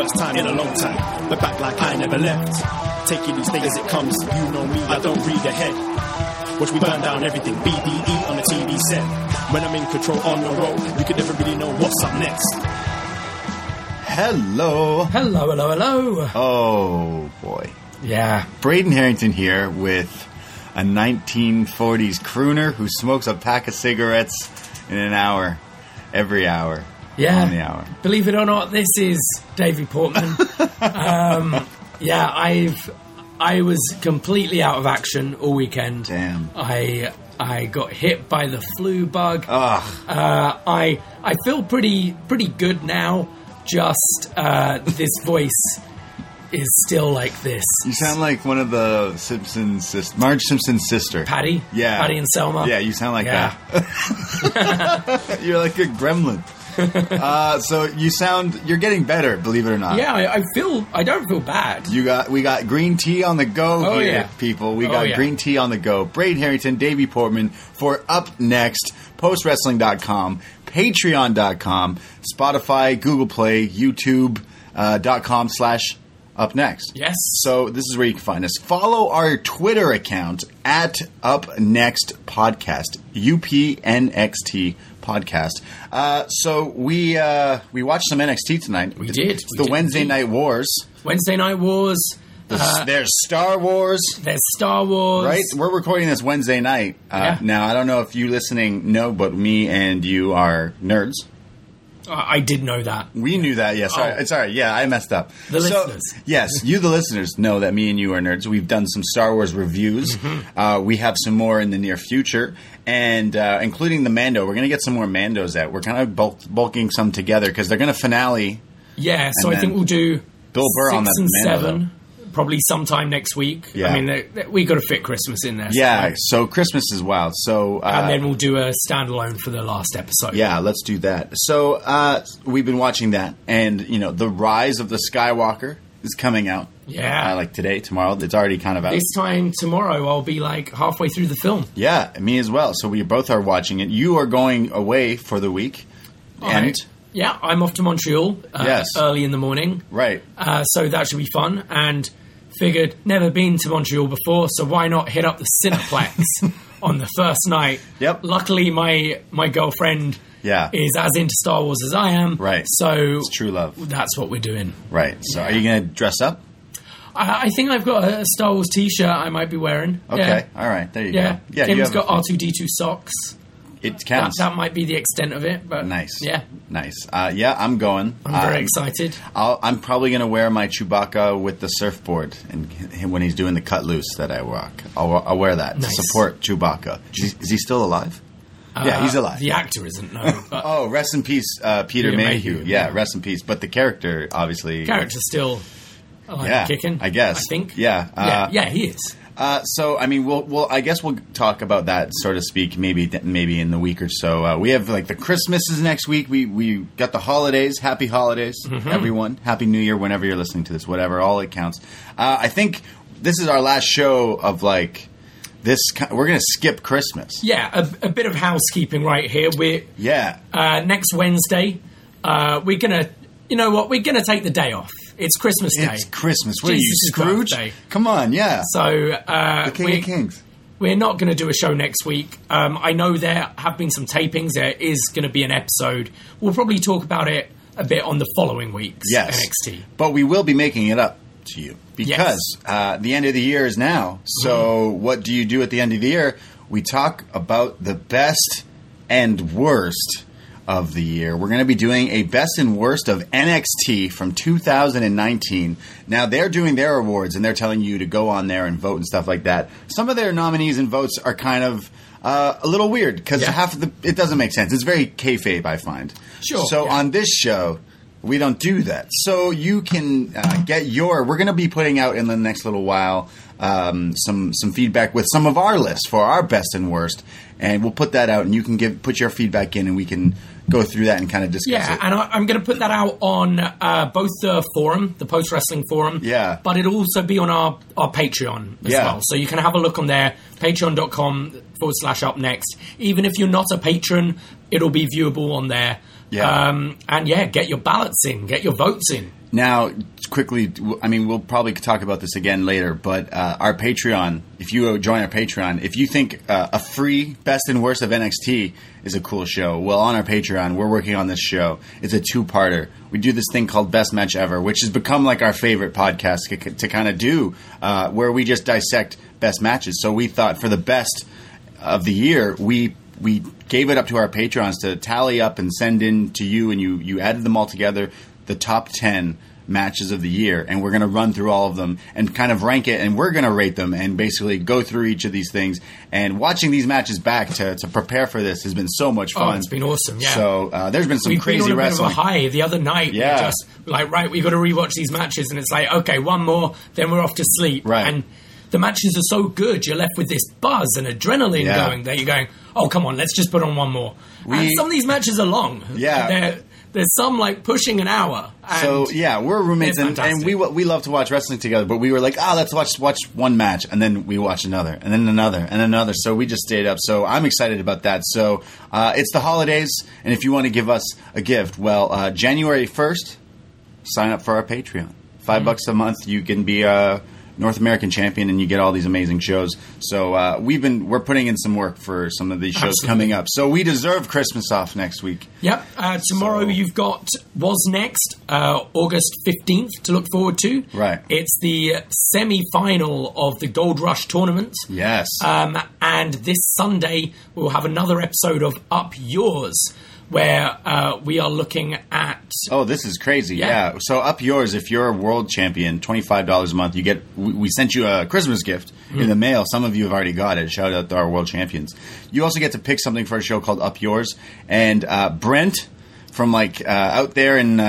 First time in a long time, but back like I never left. Taking these things as it comes, you know me, I don't read ahead. Watch me burn down everything, BDE on the TV set. When I'm in control on the road, you can never really know what's up next. Hello. Hello, hello, hello. Oh boy. Yeah. Braden Herrington here with a 1940s crooner who smokes a pack of cigarettes in an hour, every hour. Yeah. On the hour. Believe it or not, this is Davie Portman. um, yeah, I've I was completely out of action all weekend. Damn. I I got hit by the flu bug. Ugh. Uh, I I feel pretty pretty good now. Just uh, this voice is still like this. You sound like one of the Simpsons, sis- Marge Simpson's sister. Patty, Yeah. Patty and Selma. Yeah, you sound like Yeah. that. You're like a gremlin. uh, so you sound, you're getting better, believe it or not. Yeah, I, I feel I don't feel bad. You got we got green tea on the go Oh, here, yeah. people. We Oh, got yeah. green tea on the go. Braden Herrington, Davie Portman for up next, postwrestling.com, patreon.com, Spotify, Google Play, YouTube uh, dot com slash up next. Yes. So this is where you can find us. Follow our Twitter account at Up Next Podcast. UPNXT podcast. Uh, so we uh, we watched some NXT tonight. We did. It's We the did Wednesday. Night Wars. Wednesday Night Wars. There's, Uh, there's Star Wars, There's Star Wars. right? We're recording this Wednesday night. Uh, Yeah. Now, I don't know if you listening know, but me and you are nerds. I did know that. We knew that. Yes, sorry. Oh. right. Yeah, I messed up. The So, listeners. Yes, you, the listeners, know that me and you are nerds. We've done some Star Wars reviews. Mm-hmm. Uh, we have some more in the near future, and uh, including the Mando. We're going to get some more Mandos out. We're kind of bulk, bulking some together because they're going to finale Yeah, so I think we'll do Bill Burr on that and Mando. seven, probably sometime next week. Yeah. I mean, they- they- we got to fit Christmas in there. Yeah, somewhere. so Christmas as well. So uh, and then we'll do a standalone for the last episode. Yeah, let's do that. So uh, we've been watching that, and you know, the rise of the Skywalker is coming out. Yeah. uh, like today, tomorrow. It's already kind of out. This time tomorrow, I'll be like halfway through the film. yeah, me as well. So we both are watching it. You are going away for the week, and Right. Yeah, I'm off to Montreal uh, Yes. early in the morning. right, Uh, so that should be fun. And figured never been to Montreal before, so why not hit up the Cineplex on the first night? Yep. Luckily, my my girlfriend Yeah. is as into Star Wars as I am. Right. So it's true love. that's what we're doing. Right. So are you going to dress up? I, I think I've got a Star Wars T-shirt I might be wearing. Okay. Yeah. All right. There you Yeah. go. Yeah. Kim's have got R two D two socks. It counts. that might be the extent of it, but nice. Yeah. Nice. Uh, yeah, I'm going. I'm very Um, excited. I'll, I'm probably going to wear my Chewbacca with the surfboard, and him when he's doing the cut loose that I rock, I'll, I'll wear that Nice. to support Chewbacca. Is he, is he still alive? yeah, he's Uh, alive. The actor isn't, no. Oh, rest in peace, uh, Peter Peter Mayhew. Mayhew, Yeah, yeah. rest in peace. But the character, obviously, character still line Yeah, kicking. I guess. I think. Yeah, yeah, uh, yeah, he is. Uh, so I mean, we'll, we'll I guess we'll talk about that, so to speak, maybe maybe in the week or so. Uh, we have like the Christmases next week. We we got the holidays. Happy holidays, Mm-hmm. everyone. Happy New Year, whenever you're listening to this. Whatever, all it counts. Uh, I think this is our last show of like this. We're gonna skip Christmas. Yeah, a, a bit of housekeeping right here. We're Yeah, uh, next Wednesday. Uh, we're gonna, you know what? We're gonna take the day off. It's Christmas Day, it's Christmas. What are you, Scrooge? birthday. Come on, yeah. so uh, the King we- of Kings. We're not going to do a show next week. Um, I know there have been some tapings. There is going to be an episode. We'll probably talk about it a bit on the following week's yes. NXT. But we will be making it up to you because uh, the end of the year is now. So, what do you do at the end of the year? We talk about the best and worst of the year. We're going to be doing a best and worst of NXT from 2019. Now, they're doing their awards and they're telling you to go on there and vote and stuff like that. Some of their nominees and votes are kind of. Uh, a little weird because Yeah. half of the it doesn't make sense. It's very kayfabe, I find. Sure, So yeah. on this show, we don't do that. So you can uh, get your. We're going to be putting out in the next little while um, some some feedback with some of our lists for our best and worst, and we'll put that out, and you can give put your feedback in, and we can go through that and kind of discuss Yeah, it. and I, I'm going to put that out on uh, both the forum, the post wrestling forum. Yeah. But it'll also be on our, our Patreon as Yeah. well. So you can have a look on there, patreon.com forward slash up next. Even if you're not a patron, it'll be viewable on there. Yeah. Um, and yeah, get your ballots in, get your votes in. Now, quickly, I mean, we'll probably talk about this again later, but uh, our Patreon, if you join our Patreon, if you think uh, a free Best and Worst of NXT is a cool show, well, on our Patreon, we're working on this show. It's a two parter. We do this thing called Best Match Ever, which has become like our favorite podcast to, to kind of do, uh, where we just dissect best matches. So we thought for the best of the year, we we gave it up to our patrons to tally up and send in to you, and you you added them all together, the top ten matches of the year, and we're going to run through all of them and kind of rank it, and we're going to rate them and basically go through each of these things. And watching these matches back to, to prepare for this has been so much Oh, fun. it's been awesome, yeah. So uh, there's been some We've crazy been on a wrestling. bit of a high the other night. Yeah. Just like right, we've got to rewatch these matches, and it's like okay, one more, then we're off to sleep. Right. And the matches are so good, you're left with this buzz and adrenaline Yeah. going that you're going, oh come on, let's just put on one more. We- and some of these matches are long. Yeah. There's some like pushing an hour. So yeah, we're roommates, and, and we we love to watch wrestling together. But we were like, ah, let's watch watch one match, and then we watch another, and then another, and another. So we just stayed up. So I'm excited about that. So uh, it's the holidays, and if you want to give us a gift, well, uh, January first, sign up for our Patreon. 5 Mm-hmm. bucks a month, you can be a North American champion, and you get all these amazing shows. So uh, we've been we're putting in some work for some of these shows Absolutely. coming up. So we deserve Christmas off next week. Yep. Uh, tomorrow So- you've got was next uh, August fifteenth to look forward to. Right. It's the semi-final of the Gold Rush tournament. Yes. Um, and this Sunday we'll have another episode of Up Yours, where uh, we are looking at. Oh, this is crazy! Yeah. Yeah. So up yours, if you're a world champion, twenty five dollars a month, you get. We, we sent you a Christmas gift in the mail. Some of you have already got it. Shout out to our world champions. You also get to pick something for a show called Up Yours, and uh, Brent from like uh, out there in.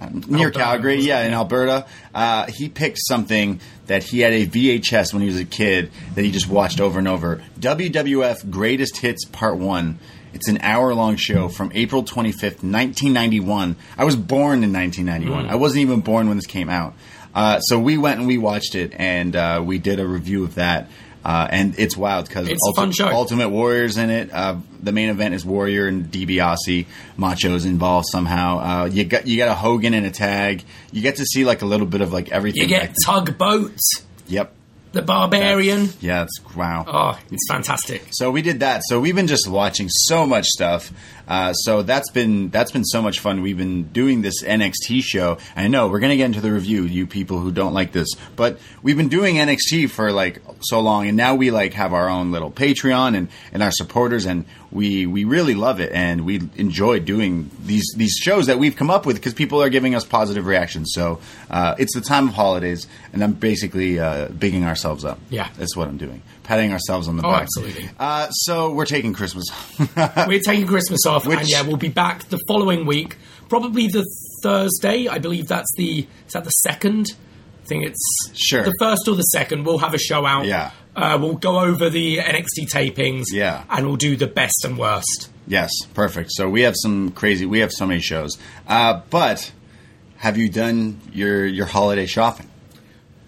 Uh, Near Alberta, Calgary, yeah, in Alberta, uh, he picked something that he had a VHS when he was a kid that he just watched over and over. WWF Greatest Hits Part One. It's an hour-long show from April 25th, 1991. I was born in 1991. Hmm. I wasn't even born when this came out. Uh, so we went and we watched it, and uh, we did a review of that. Uh, and it's wild because It's a fun show. Ultimate Warrior's in it. Uh, the main event is Warrior and DiBiase. Macho's involved somehow. Uh, you got you got a Hogan in a tag. You get to see like a little bit of like everything. You get tugboats, yep. the Barbarian. Yeah, it's wow. Oh, it's fantastic. So we did that. So we've been just watching so much stuff. Uh, so that's been that's been so much fun. We've been doing this NXT show. I know we're gonna get into the review, you people who don't like this, but we've been doing NXT for like so long, and now we like have our own little Patreon and and our supporters, and we we really love it, and we enjoy doing these these shows that we've come up with because people are giving us positive reactions. So uh, it's the time of holidays, and I'm basically uh, bigging ourselves up. Yeah. that's what I'm doing, patting ourselves on the Oh, back. absolutely. Uh, so we're taking Christmas. We're taking Christmas off, Which- and yeah, we'll be back the following week, probably the Thursday. I believe that's the is that the second I think it's Sure. the first or the second. We'll have a show out. Yeah. Uh, we'll go over the NXT tapings. Yeah. And we'll do the best and worst. Yes, perfect. So we have some crazy. We have so many shows. Uh, but have you done your your holiday shopping?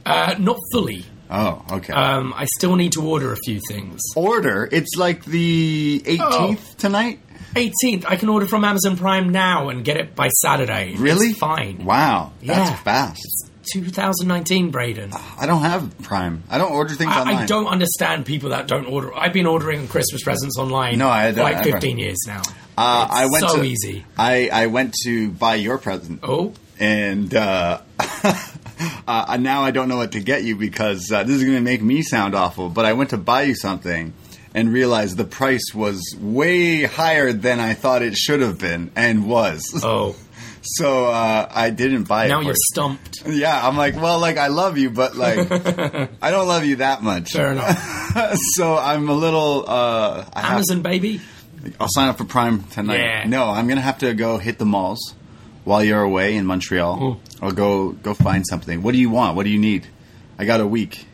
Uh, not fully. Oh, okay. Um, I still need to order a few things. Order. It's like the 18th Oh. tonight. 18th, I can order from Amazon Prime now and get it by Saturday. Really? It's fine. Wow, that's Yeah. fast. 2019, Braden. I don't have Prime. I don't order things online. I, I don't understand people that don't order. I've been ordering Christmas presents online No, I for like ever. 15 years now. Uh, It's I went so to, easy. I, I went to buy your present. Oh, and uh, uh, now I don't know what to get you because uh, this is going to make me sound awful. But I went to buy you something and realized the price was way higher than I thought it should have been and was. oh. So uh, I didn't buy it. Now you're stumped. Yeah, I'm like, well, like I love you, but like I don't love you that much. Fair enough. so I'm a little. Uh, I have- Amazon, baby. I'll sign up for Prime tonight. Yeah. No, I'm gonna have to go hit the malls while you're away in Montreal. Hmm. I'll go go find something. What do you want? What do you need? I got a week.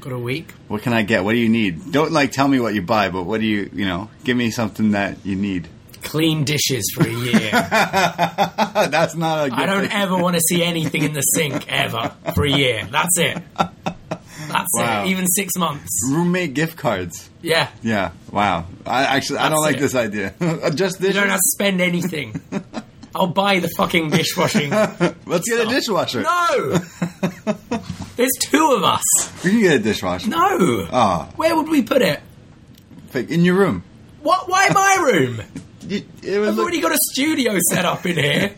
Got a week. What can I get? What do you need? Don't like tell me what you buy, but what do you you know? Give me something that you need. Clean dishes for a year. That's not a good I don't thing. ever want to see anything in the sink ever for a year. That's it. That's Wow. it. Even six months. roommate gift cards. Yeah. Yeah. Wow. I actually I don't That's like it. this idea. Just You this. don't have to spend anything. I'll buy the fucking dishwashing. Let's get a dishwasher. No! There's two of us. We can get a dishwasher. No! Ah, Where would we put it? in your room. What? Why my room? You- it would I've look- already got a studio set up in here.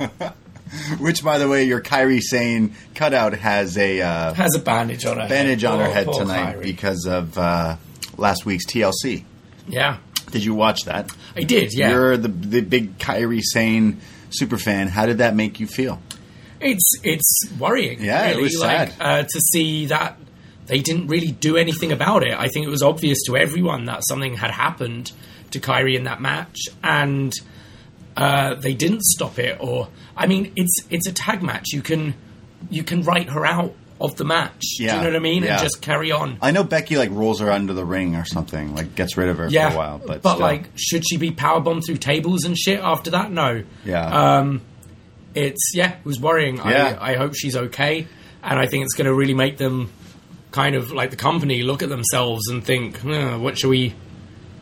which, by the way, your Kairi Sane cutout has a uh, Has a bandage on her bandage head. on her head tonight Kairi. because of uh, last week's TLC. Yeah. Did you watch that? I did, yeah. You're the the big Kairi Sane super fan. How did that make you feel? It's it's worrying. Yeah, it was like, sad. uh, to see that they didn't really do anything about it. I think it was obvious to everyone that something had happened to Kairi in that match, and uh, they didn't stop it. Or I mean, it's it's a tag match. You can you can write her out of the match. Do Yeah, you know what I mean? yeah. And just carry on. I know Becky like rolls her under the ring or something, like gets rid of her yeah, for a while. But, still. like, should she be powerbombed through tables and shit after that? No. yeah, Um, it's yeah, it was worrying. Yeah. I, I hope she's okay, and I think it's going to really make them kind of like the company look at themselves and think, "Huh, what should we,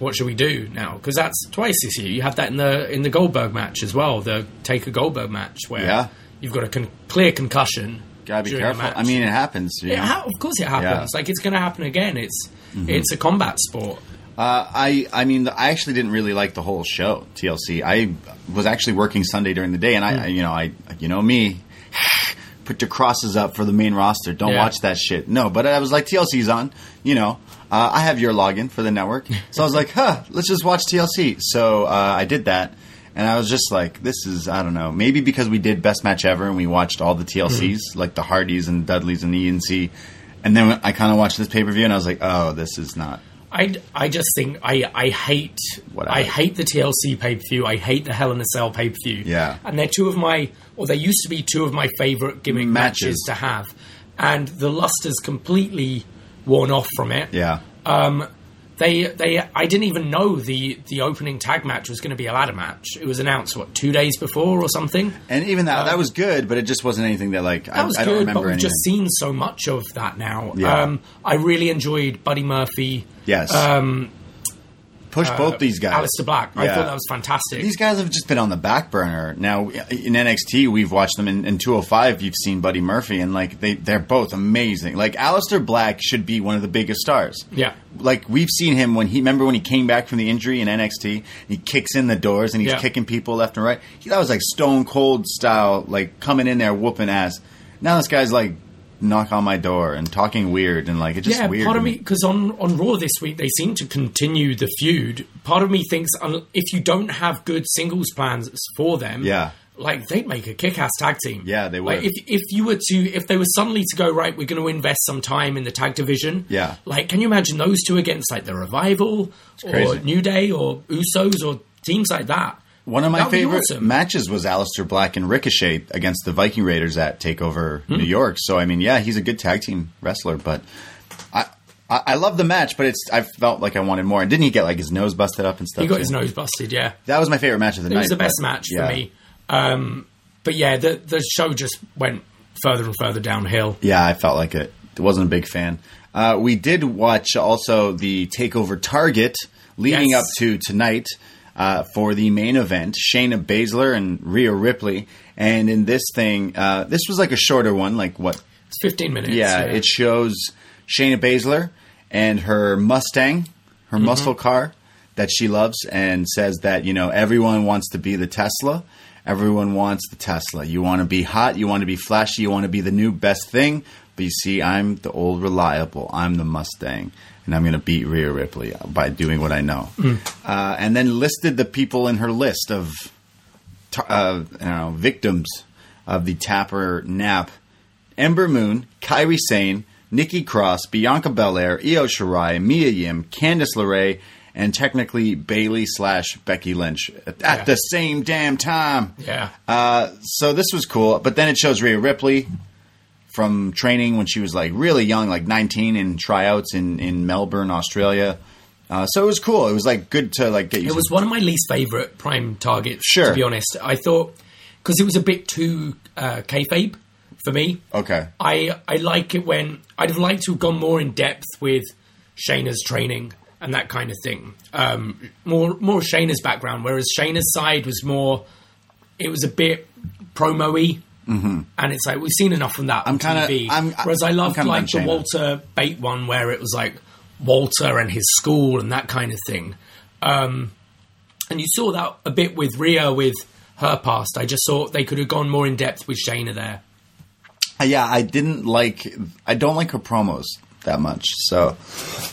what should we do now? Because that's twice this year. You have that in the in the Goldberg match as well, the Taker Goldberg match, where Yeah. you've got a con- clear concussion. Gotta be careful. I mean, it happens. you It know? ha- of course it happens. Yeah. Mm-hmm. Like it's going to happen again. It's it's a combat sport. Uh, I I mean, I actually didn't really like the whole show TLC. I was actually working Sunday during the day, and I, Hmm. I you know, I you know me, put your crosses up for the main roster. Don't Yeah. watch that shit. No, but I was like, TLC's on. You know, uh, I have your login for the network, so I was like, huh, let's just watch TLC. So uh, I did that. And I was just like, this is, I don't know, maybe because we did Best Match Ever and we watched all the mm-hmm. TLCs, like the Hardys and Dudleys and the ENC. And then I kind of watched this pay per view and I was like, oh, this is not. I, I just think I, I hate Whatever. I hate the TLC pay per view. I hate the Hell in a Cell pay per view. Yeah. and they're two of my or they used to be two of my favorite gimmick Matches. matches. to have, and the luster's completely worn off from it. Yeah. Um, They they I didn't even know the the opening tag match was going to be a ladder match. It was announced what two days before or something. And even that, that was good, but it just wasn't anything that like I, That was I don't good, remember but we've anything. just seen so much of that now. Yeah. Um, I really enjoyed Buddy Murphy. yes, Um, push uh, both these guys. Aleister Black. I thought that was fantastic. These guys have just been on the back burner. Now in NXT, we've watched them in, in 205. You've seen Buddy Murphy, and like they they're both amazing. Like Aleister Black should be one of the biggest stars. Yeah. Like we've seen him when he remember when he came back from the injury in NXT. He kicks in the doors and he's Yeah. kicking people left and right. He, that was like Stone Cold style, like coming in there whooping ass. Now this guy's like knock on my door and talking weird and like it's just yeah, weird. part of me because on on Raw this week they seem to continue the feud. Part of me thinks if you don't have good singles plans for them, Yeah. like they'd make a kick-ass tag team. Yeah, they Like if if you were to if they were suddenly to go right, we're going to invest some time in the tag division. Yeah. like can you imagine those two against like the Revival or. New Day or Usos or teams like that? One of my That would be favorite awesome. matches was Aleister Black and Ricochet against the Viking Raiders at Takeover Hmm. New York. So I mean, yeah, he's a good tag team wrestler, but I, I I love the match, but it's I felt like I wanted more. And didn't he get like his nose busted up and stuff? He got his nose busted. Yeah, That was my favorite match of the it night. It was the best but- match yeah. for me. Um, but yeah, the the show just went further and further downhill. Yeah, I felt like it. Wasn't a big fan. Uh, we did watch also the Takeover Target leading Yes. up to tonight uh, for the main event. Shayna Baszler and Rhea Ripley. And in this thing, uh, this was like a shorter one, like what? It's 15 minutes. Yeah, it shows Shayna Baszler and her Mustang, her Mm-hmm. muscle car that she loves, and says that, you know, everyone wants to be the Tesla. Everyone wants the Tesla. You want to be hot, you want to be flashy, you want to be the new best thing. But you see, I'm the old reliable. I'm the Mustang. And I'm going to beat Rhea Ripley by doing what I know. Mm. Uh, and then listed the people in her list of uh, know, victims of the Tapper nap Ember Moon, Kairi Sane, Nikki Cross, Bianca Belair, Io Shirai, Mia Yim, Candice LeRae, and technically Bayley slash Becky Lynch at Yeah. the same damn time. Yeah. Uh, so this was cool, but then it shows Rhea Ripley from training when she was like really young, like 19, in tryouts in in Melbourne, Australia. Uh, so it was cool. It was like good to like get you. It was one of my least favorite prime targets. Sure. To be honest, I thought because it was a bit too uh, kayfabe for me. okay. I I like it when I'd have liked to have gone more in depth with Shayna's training and that kind of thing. Um, more more Shayna's background, whereas Shayna's side was more. It was a bit promo-y. Mm-hmm. And it's like we've seen enough from that on I'm TV. I'm- Whereas I loved like the Walter Bate one, where it was like Walter and his school and that kind of thing. Um, and you saw that a bit with Rhea with her past. I just thought they could have gone more in depth with Shayna there. Uh, yeah, I didn't like. I don't like her promos that much. So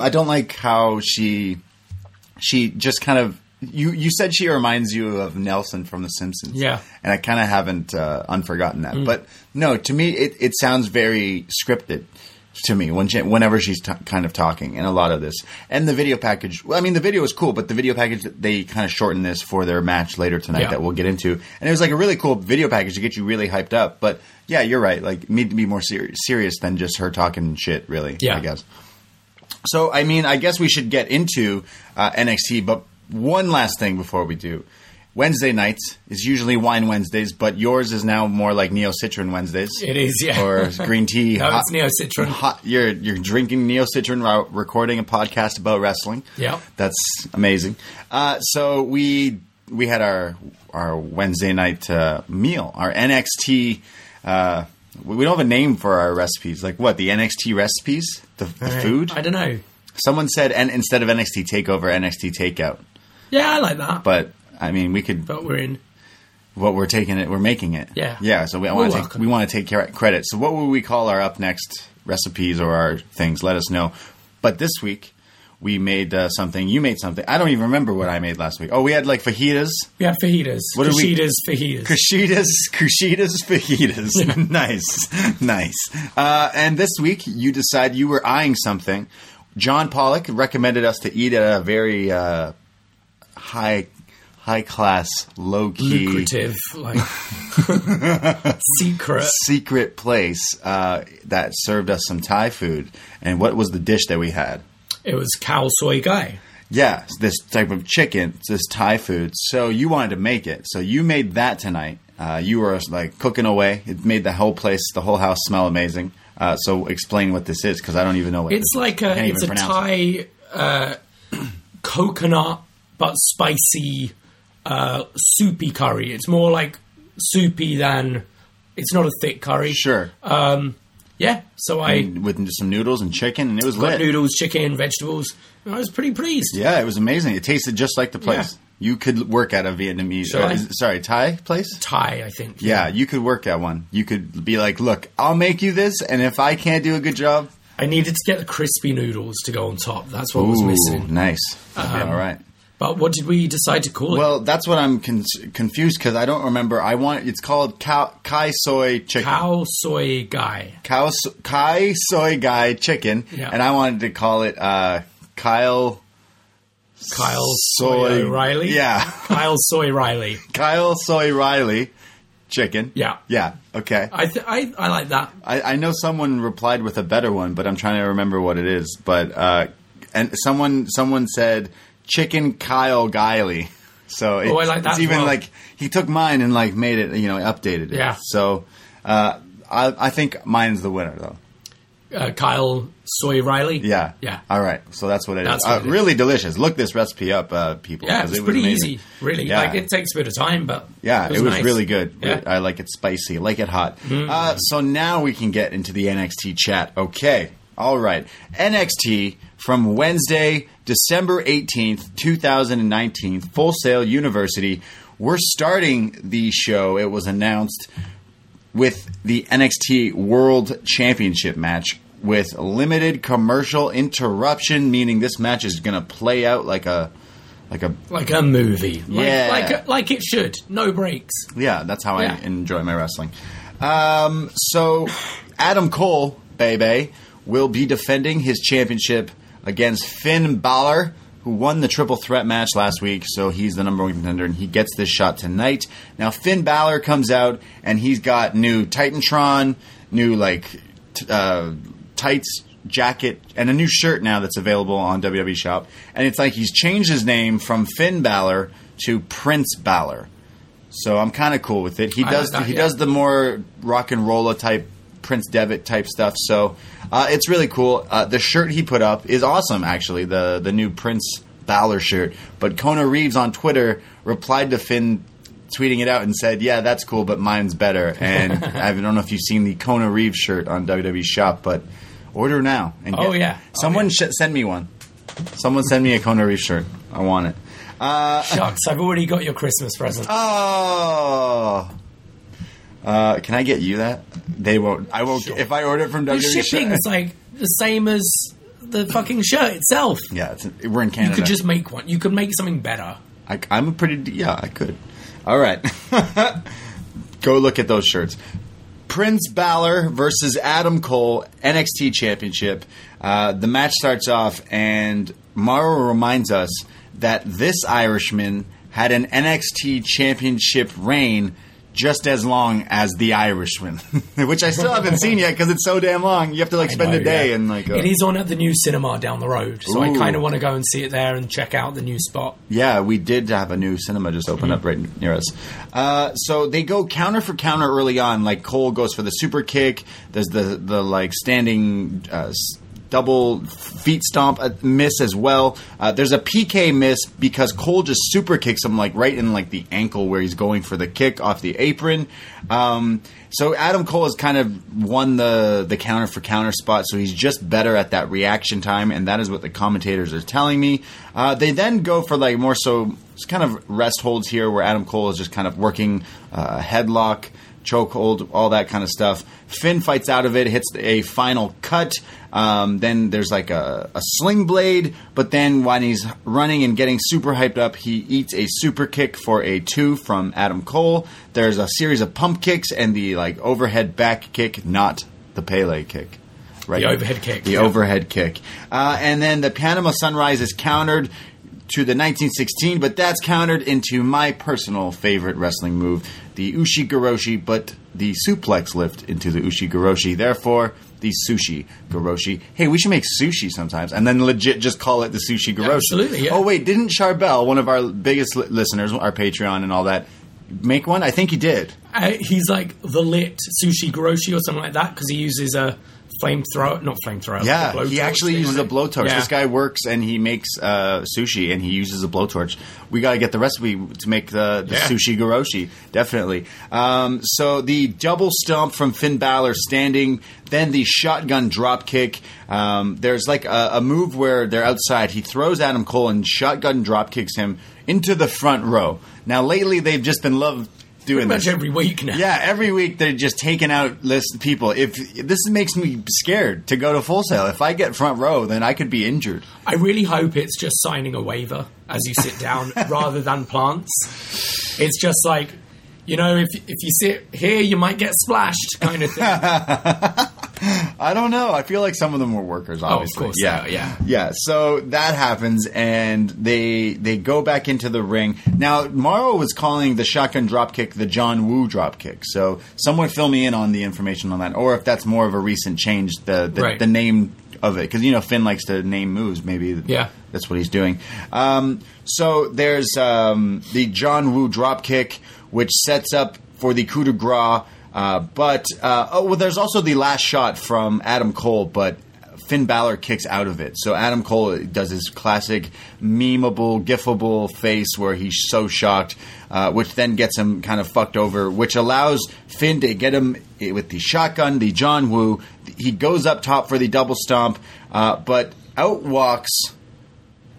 I don't like how she she just kind of. You you said she reminds you of Nelson from The Simpsons. Yeah. and I kind of haven't uh, unforgotten that. But no, to me it, it sounds very scripted to me when she, whenever she's t- kind of talking and a lot of this and the video package. Well, I mean the video was cool, but the video package they kind of shortened this for their match later tonight Yeah. that we'll get into, and it was like a really cool video package to get you really hyped up. But yeah, you're right. Like need to be more ser- serious than just her talking shit. Really, Yeah. I guess. So I mean, I guess we should get into uh, NXT, but one last thing before we do. Wednesday nights is usually wine Wednesdays, but yours is now more like Neo Citran Wednesdays. It is, yeah. Or green tea. No, hot- it's Neo Citran. Hot, you're you're drinking Neo Citran while recording a podcast about wrestling. Yeah. that's amazing. Uh, so we we had our our Wednesday night uh, meal, our NXT. Uh, we don't have a name for our recipes. Like what? The NXT recipes? The, the food? I don't know. Someone said, and instead of NXT Takeover, NXT Takeout. Yeah, I like that. But, I mean, we could. But we're in. What we're taking it, we're making it. Yeah. yeah. So we want to take, we want to take care- credit. So what will we call our up next recipes or our things? Let us know. But this week we made uh, something. You made something. I don't even remember what I made last week. Oh, we had like fajitas. We have fajitas. What did we- Fajitas, fajitas. Kushitas, Kushitas, fajitas. nice, nice. Uh, and this week, you decide you were eyeing something. John Pollock recommended us to eat at a very uh, high, high class, low key, Lucrative, like secret. secret place uh, that served us some Thai food. And what was the dish that we had? It was cow soy guy. Yeah, this type of chicken, this Thai food. So you wanted to make it. So you made that tonight. Uh, you were like cooking away. It made the whole place, the whole house smell amazing. Uh, so explain what this is because I don't even know what It's like a it's a pronounce it. Thai uh, coconut but spicy uh, soupy curry. It's more like soupy than it's not a thick curry. Sure, Yeah. So I with some noodles and chicken, and it was lit. noodles, chicken, vegetables. I was pretty pleased. Yeah, it was amazing. It tasted just like the place. Yeah. You could work at a Vietnamese, uh, is- sorry, Thai place. Thai, I think. Yeah, you could work at one. You could be like, "Look, I'll make you this, and if I can't do a good job, I needed to get the crispy noodles to go on top. That's what was missing. nice. Um, all right." But what did we decide to call it? Well, that's what I'm con- confused because I don't remember. I want it's called cow, Kai soy chicken. cow soy guy. Cow so- Kai soy guy chicken, Yeah. and I wanted to call it uh, Kyle Kyle Soy Soy Riley. Yeah. Kyle Soy Riley. Kyle Soy Riley, chicken. Yeah. Yeah. Okay. I, th- I I like that. I, I know someone replied with a better one, but I'm trying to remember what it is. But uh, and someone someone said chicken Kyle Guiley. So it's, Oh, I like that it's even well. like he took mine and like made it, you know, updated it. Yeah. So uh, I, I think mine's the winner though. Uh, Kyle Soy Riley. Yeah. Yeah. All right. So that's what it is. That's Uh, what it is. really delicious. Look this recipe up, uh, people. Yeah, it's it was pretty amazing. easy. Really, Yeah. like it takes a bit of time, but Yeah, it was, nice. really good. Yeah. I like it spicy, I like it hot. Uh, so now we can get into the NXT chat. Okay, all right. NXT from Wednesday, December 18th, 2019, Full Sail University. We're starting the show, it was announced, with the NXT World Championship match with limited commercial interruption, meaning this match is going to play out like a. Like a like a movie. Like, Yeah. like like it should. No breaks. Yeah, that's how Yeah. I enjoy my wrestling. Um, so, Adam Cole, baby, will be defending his championship against Finn Balor, who won the triple threat match last week. So he's the number one contender, and he gets this shot tonight. Now, Finn Balor comes out, and he's got new Titantron, new like t- uh, tights jacket and a new shirt now that's available on WWE Shop. And it's like he's changed his name from Finn Balor to Prince Balor. So I'm kind of cool with it. He does he yeah. does the more rock and roller type Prince Devitt type stuff. So uh, it's really cool. Uh, the shirt he put up is awesome. Actually, the the new Prince Balor shirt. But Kona Reeves on Twitter replied to Finn. Tweeting it out and said, "Yeah, that's cool, but mine's better." And I don't know if you've seen the Kona Reeves shirt on WWE Shop, but order now. And Oh, yeah. Oh, someone yeah. sh- send me one. Someone send me a Kona Reeves shirt. I want it. Shucks, I've already got your Christmas present. Oh. Uh, can I get you that? They won't. I won't. Sure. If I order it from the WWE, shipping's like the same as the fucking shirt itself. yeah, it's, we're in Canada. You could just make one. You could make something better. I, I'm a pretty. Yeah, I could. All right. Go look at those shirts. Prince Balor versus Adam Cole NXT Championship. Uh, the match starts off, and Mauro reminds us that this Irishman had an NXT Championship reign just as long as the Irishman, which I still haven't seen yet because it's so damn long. You have to like spend I a know, day yeah. and like. uh, it is on at the new cinema down the road, so I kind of want to go and see it there and check out the new spot. Yeah, we did have a new cinema just open up right near us. Uh, so they go counter for counter early on. Like Cole goes for the super kick. There's the the like standing uh, s- double feet stomp miss as well. Uh, there's a PK miss because Cole just super kicks him like right in like the ankle where he's going for the kick off the apron. Um, so Adam Cole has kind of won the the counter for counter spot, so he's just better at that reaction time, and that is what the commentators are telling me. Uh, they then go for like more so kind of rest holds here, where Adam Cole is just kind of working uh, headlock, chokehold, all that kind of stuff. Finn fights out of it, hits a final cut. Um, then there's like a, a sling blade, but then when he's running and getting super hyped up, he eats a super kick for a two from Adam Cole. There's a series of pump kicks and the like overhead back kick, not the Pele kick. Right, The overhead kick, The yeah. overhead kick, uh, and then the Panama Sunrise is countered to the 1916, but that's countered into my personal favorite wrestling move, the Ushi Goroshi, but the suplex lift into the Ushi Goroshi. Therefore, the Sushi Goroshi. Hey, we should make sushi sometimes, and then legit just call it the Sushi Goroshi. Absolutely, yeah. Oh wait, didn't Charbel, one of our biggest li- listeners, our Patreon and all that, make one? I think he did. Uh, he's like the lit sushi Goroshi or something like that because he uses a flamethrower, not flamethrower. Yeah, he actually uses a blowtorch. Yeah. This guy works and he makes uh, sushi, and he uses a blowtorch. We got to get the recipe to make the, the Yeah. sushi goroshi, definitely. Um, so the double stomp from Finn Balor standing, then the shotgun drop kick. Um, there's like a, a move where they're outside. He throws Adam Cole and shotgun drop kicks him into the front row. Now lately they've just been love doing Pretty much this. every week now. Yeah, every week they're just taking out list people. If this makes me scared to go to Full Sail. If I get front row, then I could be injured. I really hope it's just signing a waiver as you sit down rather than plants. It's just like, you know, if if you sit here, you might get splashed, kind of thing. I don't know. I feel like some of them were workers. Obviously, Oh, course they yeah, yeah. yeah. So that happens, and they they go back into the ring. Now, Mauro was calling the shotgun drop kick the John Woo drop kick. So someone fill me in on the information on that, or if that's more of a recent change, the the, Right. the name of it, because you know Finn likes to name moves. Maybe Yeah. that's what he's doing. Um, so there's um, the John Woo drop kick, which sets up for the coup de grace. Uh, but uh, oh, well, there's also the last shot from Adam Cole, but Finn Balor kicks out of it. So Adam Cole does his classic memeable, gifable face where he's so shocked, uh, which then gets him kind of fucked over, which allows Finn to get him with the shotgun, the John Woo. He goes up top for the double stomp, uh, but out walks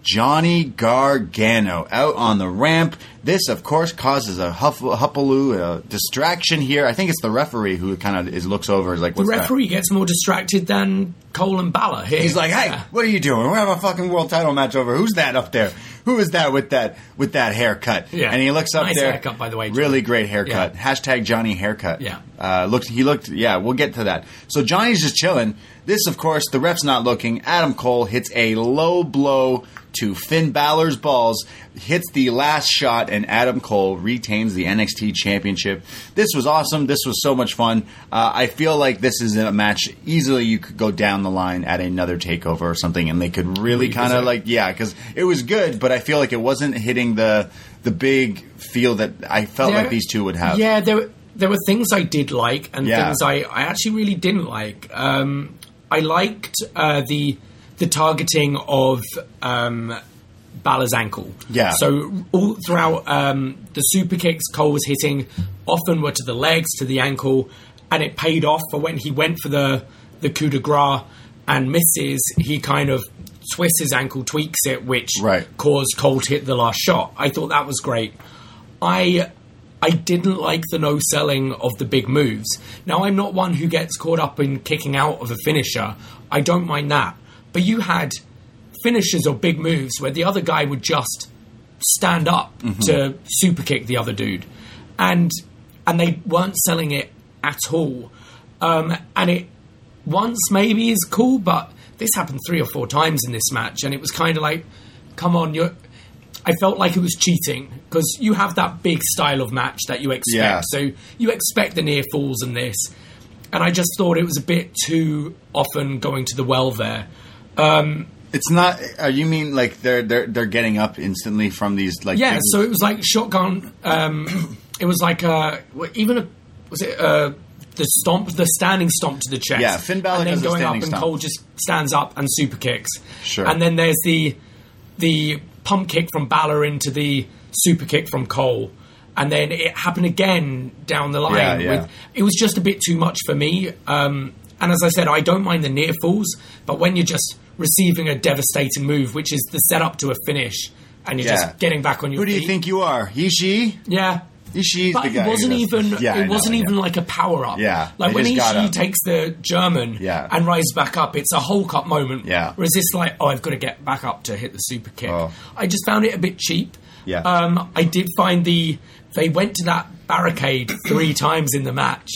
Johnny Gargano out on the ramp. This, of course, causes a huff- huppaloo, a distraction here. I think it's the referee who kind of is looks over, is like, The "What's that?" referee gets more distracted than Cole and Balor here. He's like, "Hey, Yeah. what are you doing? We're have a fucking world title match over. Who's that up there? Who is that with that with that haircut?" Yeah. And he looks up Nice there. haircut, by the way, Really great haircut. Hashtag Johnny haircut. Yeah. Uh, looked. He looked. Yeah. We'll get to that. So Johnny's just chilling. This, of course, the ref's not looking. Adam Cole hits a low blow to Finn Balor's balls, hits the last shot, and Adam Cole retains the NXT Championship. This was awesome. This was so much fun. Uh, I feel like this is a match easily you could go down the line at another takeover or something, and they could really kind of like yeah, because it was good, but I feel like it wasn't hitting the the big feel that I felt There- like these two would have. Yeah, there were, there were things I did like and Yeah. things I, I actually really didn't like. Um, I liked uh, the the targeting of um, Balor's ankle. Yeah. So all throughout um, the super kicks Cole was hitting often were to the legs, to the ankle, and it paid off for when he went for the the coup de grace and misses. He kind of twists his ankle, tweaks it, which Right. caused Cole to hit the last shot. I thought that was great. I I didn't like the no selling of the big moves. Now I'm not one who gets caught up in kicking out of a finisher. I don't mind that. But you had finishes or big moves where the other guy would just stand up to super kick the other dude. And and they weren't selling it at all. Um, and it once maybe is cool, but this happened three or four times in this match, and it was kind of like, come on, you're. I felt like it was cheating because you have that big style of match that you expect. Yeah. So you expect the near falls in this, and I just thought it was a bit too often going to the well there. It's not. Uh, you mean like they're they're they're getting up instantly from these like Yeah, big- so it was like shotgun. Um, it was like uh, even a was it uh, the stomp, the standing stomp to the chest. Yeah, Finn Balor and then going up, and stomp. Cole just stands up and super kicks. Sure. And then there's the the pump kick from Balor into the super kick from Cole. And then it happened again down the line. Yeah, yeah. With, it was just a bit too much for me. Um, and as I said, I don't mind the near falls, but when you're just receiving a devastating move, which is the setup to a finish, and you're Yeah. just getting back on your feet. Who do feet. you think you are, Ishii? Yeah. Ishii's But the guy. it wasn't even yeah, it wasn't yeah. even like a power up. Yeah, like when Ishii takes the German. Yeah. and rises back up, it's a Hulk up moment. Yeah. whereas this like, oh, I've got to get back up to hit the super kick. Oh. I just found it a bit cheap. Yeah. Um, I did find the they went to that barricade three times in the match,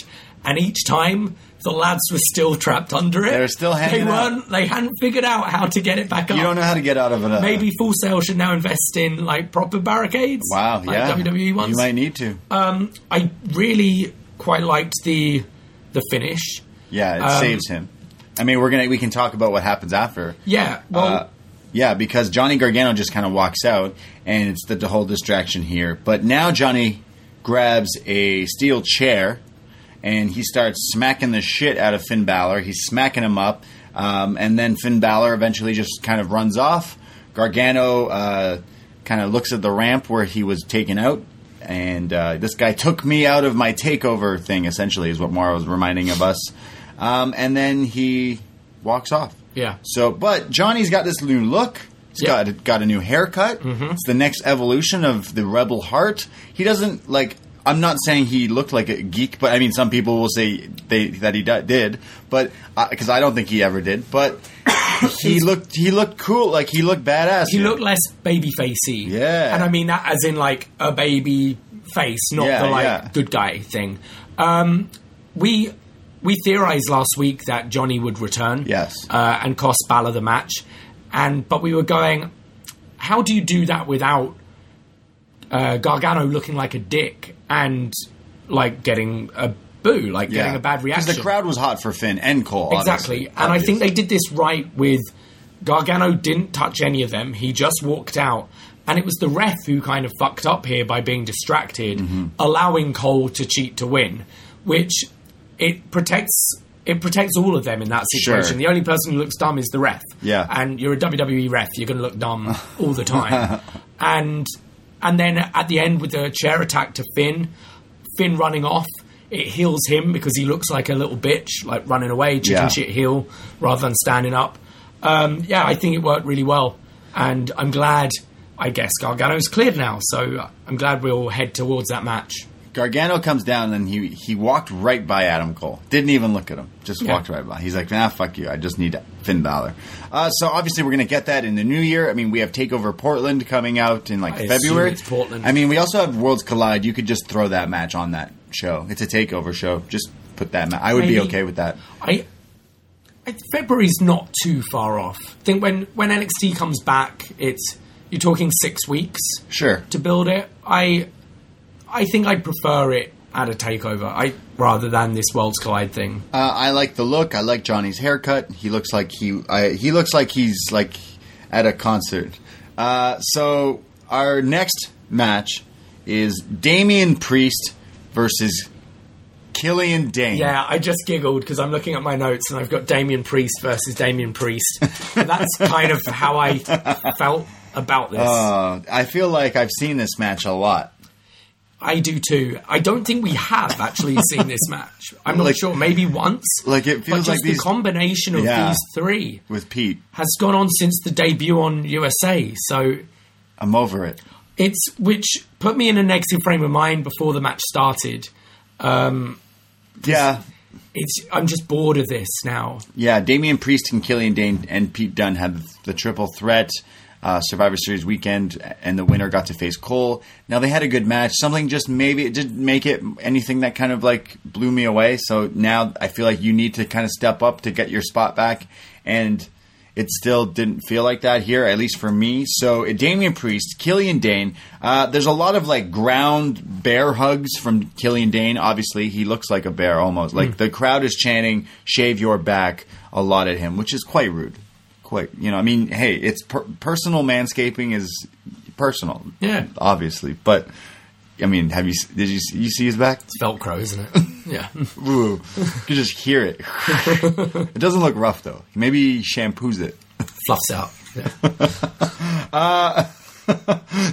and each time the lads were still trapped under it. They were still They hanging out. weren't. They hadn't figured out how to get it back up. You don't know how to get out of it. uh, Maybe Full Sail should now invest in like proper barricades. Wow. like yeah. WWE ones. You might need to. I really quite liked the the finish. yeah, it um, saves him. I mean, we're gonna we can talk about what happens after. Yeah, well, Uh, yeah, because Johnny Gargano just kind of walks out, and it's the, the whole distraction here. But now Johnny grabs a steel chair, and he starts smacking the shit out of Finn Balor. He's smacking him up, um, and then Finn Balor eventually just kind of runs off. Gargano uh, kind of looks at the ramp where he was taken out. And uh, this guy took me out of my takeover thing. Essentially, is what Mauro was reminding of us. Um, and then he walks off. Yeah. So, but Johnny's got this new look. He's Yeah. got got a new haircut. It's the next evolution of the Rebel Heart. He doesn't like. I'm not saying he looked like a geek, but I mean, some people will say they that he did, but because I don't think he ever did. But he looked he looked cool. Like he looked badass. he looked less baby facey. Yeah. and I mean that as in like a baby face, not Yeah, the like yeah. good guy thing. Um, we we theorized last week that Johnny would return, Yes. uh, and cost Balor the match, and but we were going, how do you do that without uh, Gargano looking like a dick and like getting a boo, like getting a bad reaction? Because the crowd was hot for Finn and Cole. Exactly. And I think they did this right with Gargano didn't touch any of them. He just walked out. And it was the ref who kind of fucked up here by being distracted, Mm-hmm. allowing Cole to cheat to win, which it protects it protects all of them in that situation. Sure. The only person who looks dumb is the ref. Yeah. And you're a WWE ref, you're going to look dumb all the time. and and then at the end with the chair attack to Finn, Finn running off, it heels him because he looks like a little bitch, like running away, chicken Yeah. shit heel, rather than standing up. Um, yeah, I think it worked really well, and I'm glad. I guess Gargano's cleared now, so I'm glad we'll head towards that match. Gargano comes down and he he walked right by Adam Cole. Didn't even look at him. Just Yeah. walked right by. He's like, nah, fuck you. I just need Finn Balor. Uh, so obviously we're gonna get that in the new year. I mean, we have Takeover Portland coming out in like I February. it's Portland. I mean, we also have Worlds Collide. You could just throw that match on that show. It's a Takeover show. Just put that. Ma- I would be okay with that. I, I February's not too far off. I think when when NXT comes back, it's you're talking six weeks Sure. to build it. I I think I'd prefer it at a takeover. I rather than this Worlds Collide thing. Uh, I like the look. I like Johnny's haircut. He looks like he I, he looks like he's like at a concert. Uh, so our next match is Damian Priest versus Killian Dain. Yeah, I just giggled because I'm looking at my notes and I've got Damian Priest versus Damian Priest. That's kind of how I felt about this. Uh, I feel like I've seen this match a lot. I do too. I don't think we have actually seen this match. I'm not Like- sure. Maybe once. Like, it but feels just like the combination of Yeah. these three with Pete. has gone on since the debut on USA. So I'm over it. it's which put me in a negative frame of mind before the match started. Um, yeah. It's I'm just bored of this now. Yeah, Damian Priest and Killian Dain and Pete Dunne had the triple threat uh, Survivor Series weekend, and the winner got to face Cole. Now they had a good match. Something just maybe it didn't make it anything that kind of like blew me away. So now I feel like you need to kind of step up to get your spot back, and it still didn't feel like that here, at least for me. So uh, Damian Priest, Killian Dain. Uh, there's a lot of like ground bear hugs from Killian Dain. Obviously, he looks like a bear almost. Like the crowd is chanting "Shave your back" a lot at him, which is quite rude. Quite, you know. I mean, hey, it's per- personal manscaping is personal. Yeah. obviously, but. I mean, have you did you you see his back? It's Velcro, isn't it? yeah. Ooh, you can just hear it. it doesn't look rough though. Maybe he shampoos it. Fluffs out. Yeah. Uh,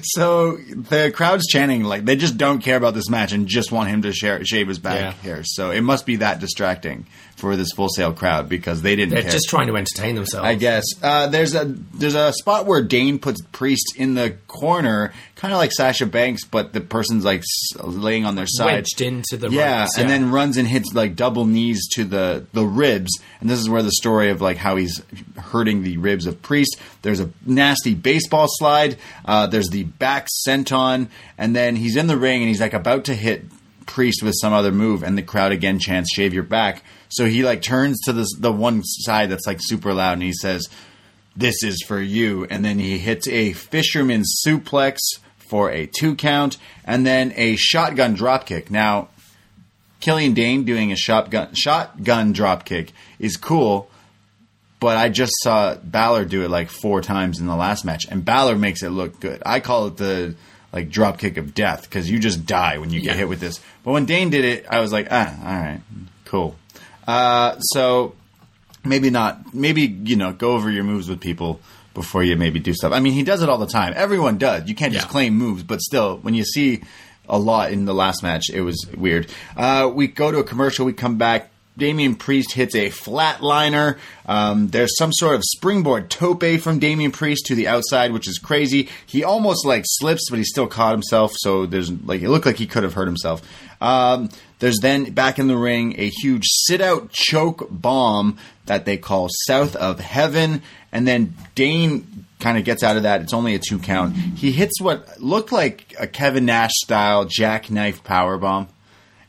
so the crowd's chanting like they just don't care about this match and just want him to share, shave his back Yeah. hair. So it must be that distracting for this Full Sail crowd because they didn't They're care. just trying to entertain themselves. I guess uh, there's a there's a spot where Dain puts Priest in the corner, kind of like Sasha Banks, but the person's like laying on their side, Wedged into the yeah, ropes, and then runs and hits like double knees to the the ribs, and this is where the story of like how he's hurting the ribs of Priest. There's a nasty baseball slide. Uh, there's the back senton, and then he's in the ring and he's like about to hit Priest with some other move, and the crowd again chants "Shave your back." So he like turns to this the one side that's like super loud, and he says, "This is for you," and then he hits a fisherman suplex for a two count, and then a shotgun dropkick. Now, Killian Dain doing a shotgun shotgun dropkick is cool, but I just saw Balor do it like four times in the last match, and Balor makes it look good. I call it the like dropkick of death because you just die when you get Yeah. hit with this. But when Dain did it, I was like, ah, all right, cool. Uh, so maybe not. Maybe you know, go over your moves with people before you maybe do stuff. I mean, he does it all the time. Everyone does. You can't just Yeah. claim moves, but still, when you see a lot in the last match, it was weird. Uh, we go to a commercial. We come back. Damian Priest hits a flatliner. Um, there's some sort of springboard tope from Damian Priest to the outside, which is crazy. He almost like slips, but he still caught himself. So there's like it looked like he could have hurt himself. Um, there's then back in the ring a huge sit out choke bomb that they call South of Heaven, and then Dain kind of gets out of that. It's only a two count. He hits what looked like a Kevin Nash style jackknife power bomb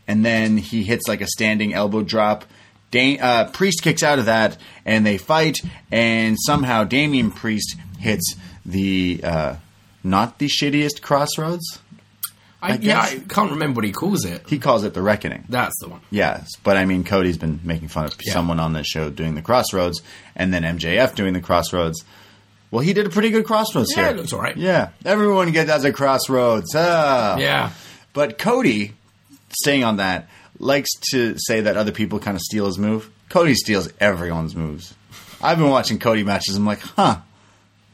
and then he hits like a standing elbow drop Da- uh, Priest kicks out of that, and they fight, and somehow Damian Priest hits the uh, not the shittiest crossroads. I, I yeah, I can't remember what he calls it. He calls it the Reckoning. That's the one. Yes, but I mean, Cody's been making fun of Yeah. someone on this show doing the crossroads, and then MJF doing the crossroads. Well, he did a pretty good crossroads Yeah, here. it looks all right. Yeah, everyone gets does a crossroads. Ah. Yeah. But Cody, staying on that, likes to say that other people kind of steal his move. Cody steals everyone's moves. I've been watching Cody matches. I'm like, huh.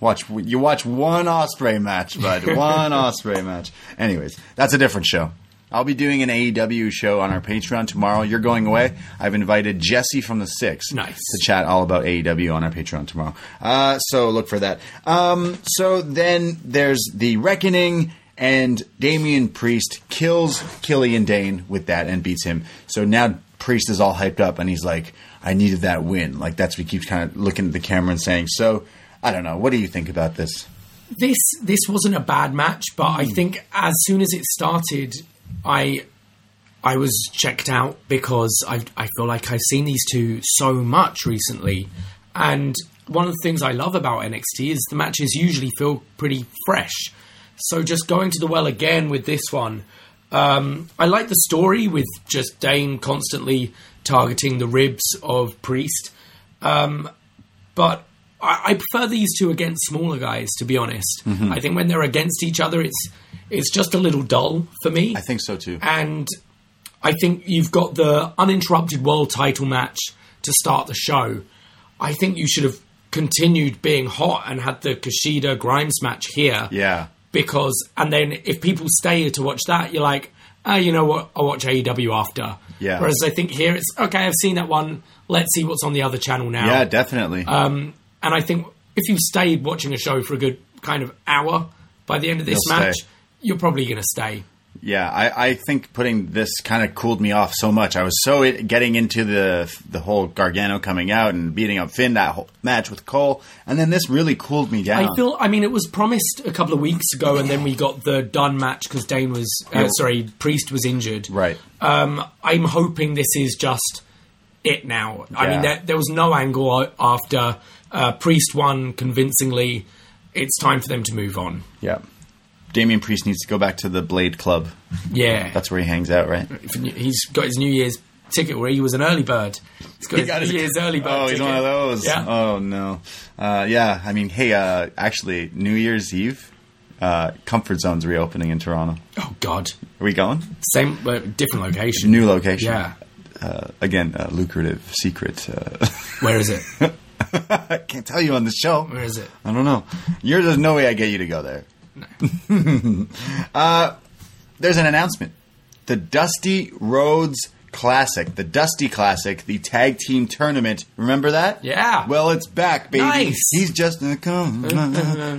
Watch you watch one Ospreay match, bud. One Ospreay match. Anyways, that's a different show. I'll be doing an AEW show on our Patreon tomorrow. You're going away. I've invited Jesse from the Six Nice. to chat all about AEW on our Patreon tomorrow. Uh, so look for that. Um, so then there's the Reckoning, and Damian Priest kills Killian Dain with that and beats him. So now Priest is all hyped up, and he's like, "I needed that win." Like that's what he keeps kind of looking at the camera and saying. So I don't know. What do you think about this? this this wasn't a bad match, but I hmm. think as soon as it started, I I was checked out because I I feel like I've seen these two so much recently, and one of the things I love about NXT is the matches usually feel pretty fresh. So just going to the well again with this one, um, I like the story with just Dain constantly targeting the ribs of Priest but I, I prefer these two against smaller guys. To be honest, Mm-hmm. I think when they're against each other, it's it's just a little dull for me. I think so too. and I think you've got the uninterrupted world title match to start the show. I think you should have continued being hot and had the Kushida Grimes match here. Yeah. Because and then if people stay to watch that, you're like, ah, you know what? I'll watch AEW after. Yeah. Whereas I think here it's okay. I've seen that one. Let's see what's on the other channel now. Yeah, definitely. Um, And I think if you stayed watching a show for a good kind of hour by the end of this You'll match, stay. you're probably going to stay. Yeah, I, I think putting this kind of cooled me off so much. I was so it, getting into the the whole Gargano coming out and beating up Finn that whole match with Cole, and then this really cooled me down. I feel. I mean, it was promised a couple of weeks ago, and then we got the done match because Dain was uh, sorry, Priest was injured. right. Um, I'm hoping this is just it now. I Yeah. mean, there, there was no angle after uh, Priest won convincingly. It's time for them to move on. Yeah. Damian Priest needs to go back to the Blade Club. Yeah, That's where he hangs out, right? he's got his New Year's ticket where he was an early bird. He's got He his got New his- Year's early bird. Oh, he's one of those. Yeah. Oh no. Uh, yeah. I mean, hey. Uh, actually, New Year's Eve, uh, Comfort Zone's reopening in Toronto. Oh God, Are we going? same different location. New location. Yeah. Uh, again, a lucrative secret. Uh, Where is it? I can't tell you on the show. Where is it? I don't know. You're, there's no way I get you to go there. uh, there's an announcement. The Dusty Rhodes Classic, the Dusty Classic, the tag team tournament. Remember that? Yeah. Well, it's back, baby. Nice. He's just a come.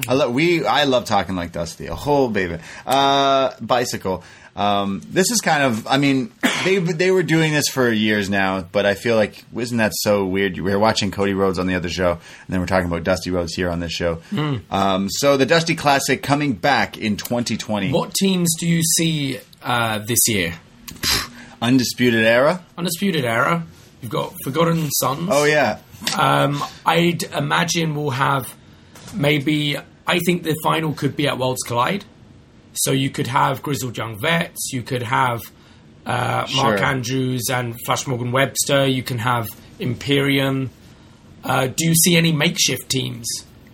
I love we. I love talking like Dusty. A whole baby. Uh, bicycle. Um, this is kind of. I mean, they they were doing this for years now, but I feel like isn't that so weird? We were watching Cody Rhodes on the other show, and then we're talking about Dusty Rhodes here on this show. Hmm. Um, so the Dusty Classic coming back in 2020. What teams do you see uh, this year? Undisputed Era. Undisputed Era. You've got Forgotten Sons. Oh yeah, Um, I'd imagine we'll have maybe. I think the final could be at Worlds Collide. So you could have Grizzled Young Vets. You could have uh, Mark Sure. Andrews and Flash Morgan Webster. You can have Imperium. Uh, do you see any makeshift teams?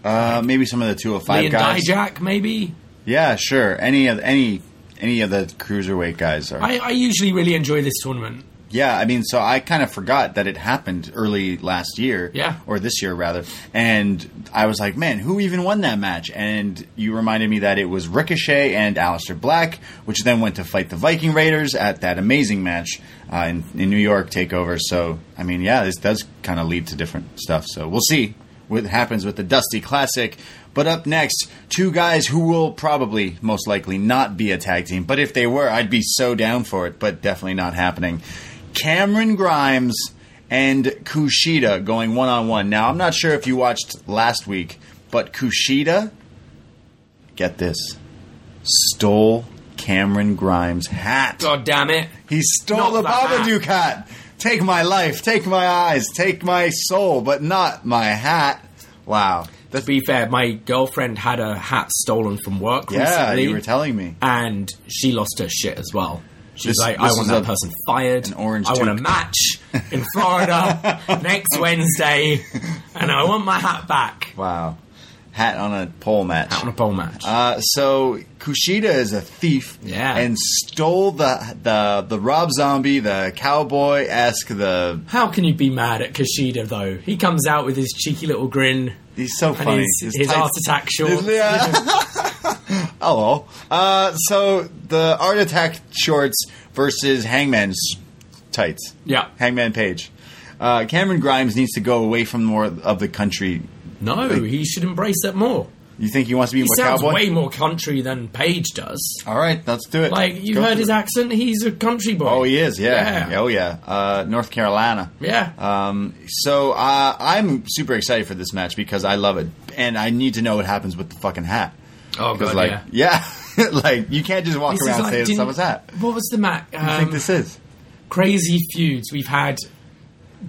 uh, maybe some of the 205 Live guys. Dijak, maybe. Yeah, sure. Any of any any of the cruiserweight guys are. I, I usually really enjoy this tournament. Yeah, I mean, so I kind of forgot that it happened early last year. Yeah. Or this year, rather. And I was like, man, who even won that match? And you reminded me that it was Ricochet and Aleister Black, which then went to fight the Viking Raiders at that amazing match uh, in, in New York TakeOver. So, I mean, yeah, this does kind of lead to different stuff. So we'll see what happens with the Dusty Classic. But up next, two guys who will probably, most likely, not be a tag team. But if they were, I'd be so down for it, but definitely not happening. Cameron Grimes and Kushida going one on one. Now, I'm not sure if you watched last week, but Kushida, get this, stole Cameron Grimes' hat. God damn it. He stole Not the hat. Babadook hat. take my life, take my eyes, take my soul, but not my hat. Wow. To be fair, my girlfriend had a hat stolen from work Yeah, recently. you were telling me. and she lost her shit as well. She's This- like, this I want that person fired. an orange I want a match in Florida next Wednesday, and I want my hat back. Wow. Hat on a pole match. Out on a pole match. Uh, so Kushida is a thief, Yeah. and stole the the the Rob Zombie, the cowboy esque, the How can you be mad at Kushida though? He comes out with his cheeky little grin. he's so funny. his, his Art Attack shorts. Yeah. Hello. Uh, so the Art Attack shorts versus Hangman's tights. Yeah. Hangman Page. Uh, Cameron Grimes needs to go away from more of the country. No, he should embrace it more. You think he wants to be He more sounds cowboy? way more country than Page does. All right, let's do it. Like you heard his it. accent, he's a country boy. Oh, he is. Yeah. Yeah. Oh, yeah. Uh, North Carolina. Yeah. Um, so uh, I'm super excited for this match because I love it, and I need to know what happens with the fucking hat. Oh Because, god, like, yeah. yeah, like you can't just walk This around like, saying didn't- someone's hat. What was the match? What do you think this is? crazy feuds. We've had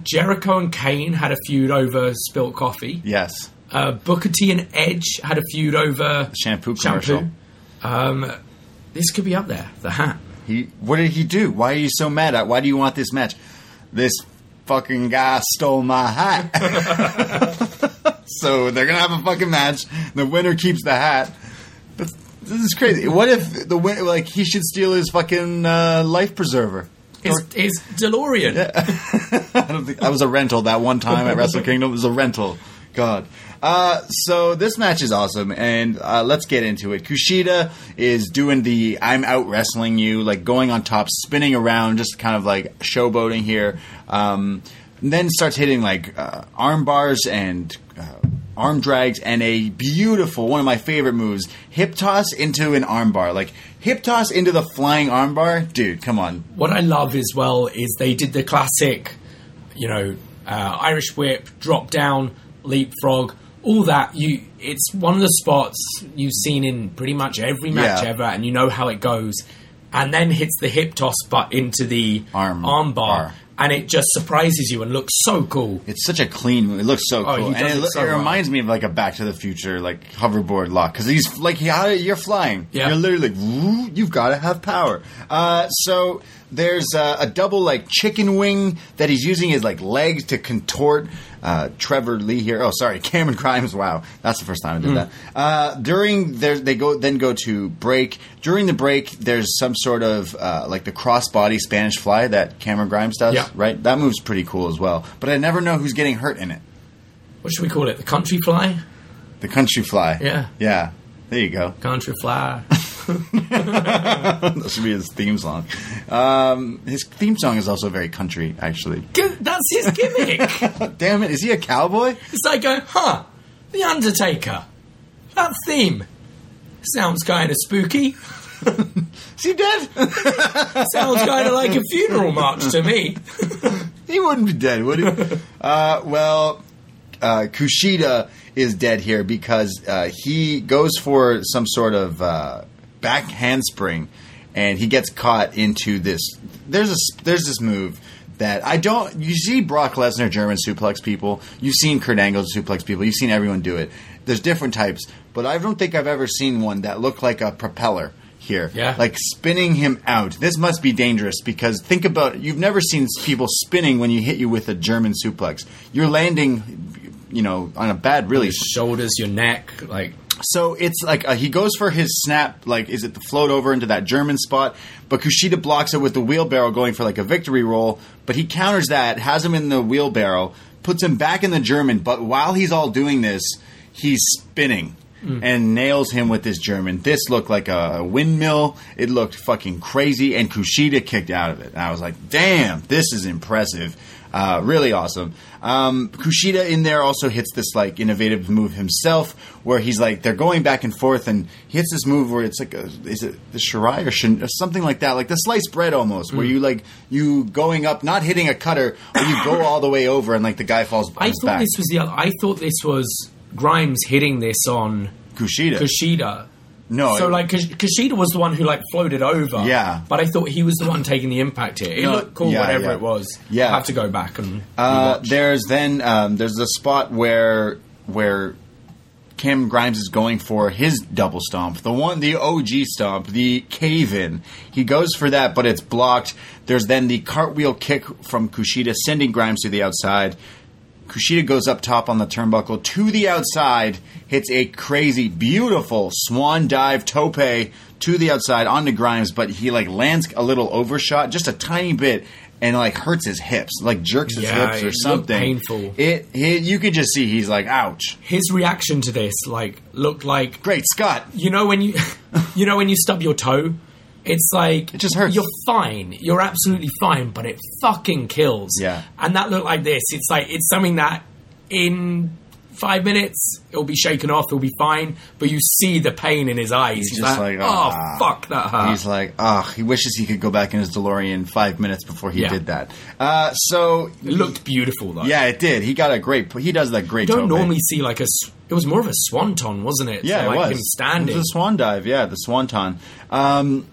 Jericho and Kane had a feud over spilt coffee. Yes. Uh, Booker T and Edge had a feud over shampoo commercial. Um, this could be up there. The hat. He, what did he do? Why are you so mad at? Why do you want this match? This fucking guy stole my hat. so they're gonna have a fucking match. The winner keeps the hat. This, is crazy. What if the win, like he should steal his fucking uh, life preserver? His, his DeLorean. I don't think that was a rental that one time at Wrestle Kingdom. It was a rental. God. Uh, so this match is awesome, and uh, let's get into it. Kushida is doing the "I'm out wrestling you," like going on top, spinning around, just kind of like showboating here. Um, and then starts hitting like uh, arm bars and uh, arm drags, and a beautiful one of my favorite moves: hip toss into an arm bar. Like hip toss into the flying arm bar, dude. Come on, What I love as well is they did the classic, you know, uh, Irish whip, drop down, leapfrog, all that. You, it's one of the spots you've seen in pretty much every match Yeah. ever, and you know how it goes. And then hits the hip toss, but into the Arm bar, bar. And it just surprises you and looks so cool. It's such a clean. It looks so Oh, cool, and it, it so it well. reminds me of like a Back to the Future like hoverboard lock because he's like you're flying. Yeah. You're literally like you've got to have power. Uh, so there's uh, a double like chicken wing that he's using his like legs to contort. Uh, Trevor Lee here. Oh, sorry, Cameron Grimes. Wow, that's the first time I did that. Uh, during there, they go then go to break. During the break, there's some sort of uh, like the crossbody Spanish fly that Cameron Grimes does. Yeah. Right, that move's pretty cool as well. But I never know who's getting hurt in it. What should we call it? The country fly? The country fly. Yeah. Yeah. There you go. Country fly. that should be his theme song. Um, his theme song is also very country, actually. Good, That's his gimmick. Damn it, is he a cowboy? It's like going, huh, The Undertaker. That theme sounds kind of spooky. Is he dead? Sounds kind of like a funeral march to me. he wouldn't be dead, would he? uh, well, uh, Kushida is dead here because uh, he goes for some sort of uh, back handspring, and he gets caught into this. There's a there's this move that I don't. You see Brock Lesnar German suplex people. You've seen Kurt Angle suplex people. You've seen everyone do it. There's different types, but I don't think I've ever seen one that looked like a propeller here. Yeah. Like spinning him out. This must be dangerous because think about you've never seen people spinning when you hit you with a German suplex. You're landing, you know, on a bad, really. Your shoulders, your neck, like So it's like uh, he goes for his snap, like is it the float over into that German spot? But Kushida blocks it with the wheelbarrow, going for like a victory roll. But he counters that, has him in the wheelbarrow, puts him back in the German. But while he's all doing this, he's spinning. And nails him with this German. This looked like a windmill. It looked fucking crazy, and Kushida kicked out of it. And I was like, "Damn, this is impressive." Uh, really awesome. Um, Kushida in there also hits this like innovative move himself, where he's like they're going back and forth, and he hits this move where it's like a, is it the shirai or, shin, or something like that, like the sliced bread almost, where you like you going up, not hitting a cutter, or you go all the way over, and like the guy falls. I thought back. this was the other. I thought this was Grimes hitting this on Kushida. Kushida, No, So it- like, Kush- Kushida was the one who like floated over. Yeah. But I thought he was the one taking the impact here. It No, looked cool, yeah, whatever yeah. it was. Yeah. I have to go back and. Uh, there's then um, there's a spot where where Cam Grimes is going for his double stomp, the one, the OG stomp, the cave in. He goes for that, but it's blocked. There's then the cartwheel kick from Kushida, sending Grimes to the outside. Kushida goes up top on the turnbuckle to the outside, hits a crazy, beautiful swan dive tope to the outside onto Grimes, but he like lands a little overshot, just a tiny bit, and like hurts his hips, like jerks his Yeah, hips or something. painful. It, it, you could just see he's like, ouch. His reaction to this like looked like Great Scott. you know when you you know when you stub your toe it's like It just hurts. you're fine you're absolutely fine but it fucking kills Yeah. and that looked like this it's like it's something that in five minutes it'll be shaken off it'll be fine but you see the pain in his eyes he's, just like, like, oh "Ah." fuck that hurt He's like, ah, he wishes he could go back in his DeLorean five minutes before he Yeah. did that. Uh, so it looked beautiful though yeah, it did. He got a great. He does that great. you don't normally see like a it was more of a swanton wasn't it Yeah, So, like it was him standing It was a swan dive. Yeah, the swanton. Um,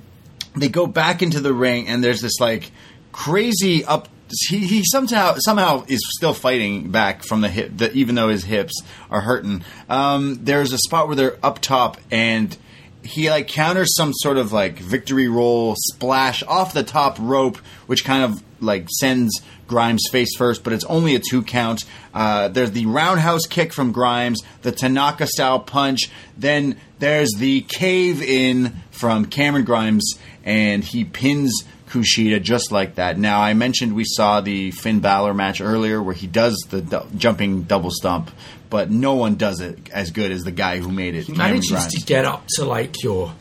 they go back into the ring, and there's this like crazy up. He, he somehow somehow is still fighting back from the hip, the, even though his hips are hurting. Um, there's a spot where they're up top, and he like counters some sort of like victory roll splash off the top rope, which kind of like sends Grimes face first, but it's only a two count. Uh, there's the roundhouse kick from Grimes, the Tanaka style punch. Then there's the cave in from Cameron Grimes, and he pins Kushida just like that. Now, I mentioned we saw the Finn Balor match earlier where he does the du- jumping double stomp, but no one does it as good as the guy who made it. He Cameron manages Grimes. to get up to like your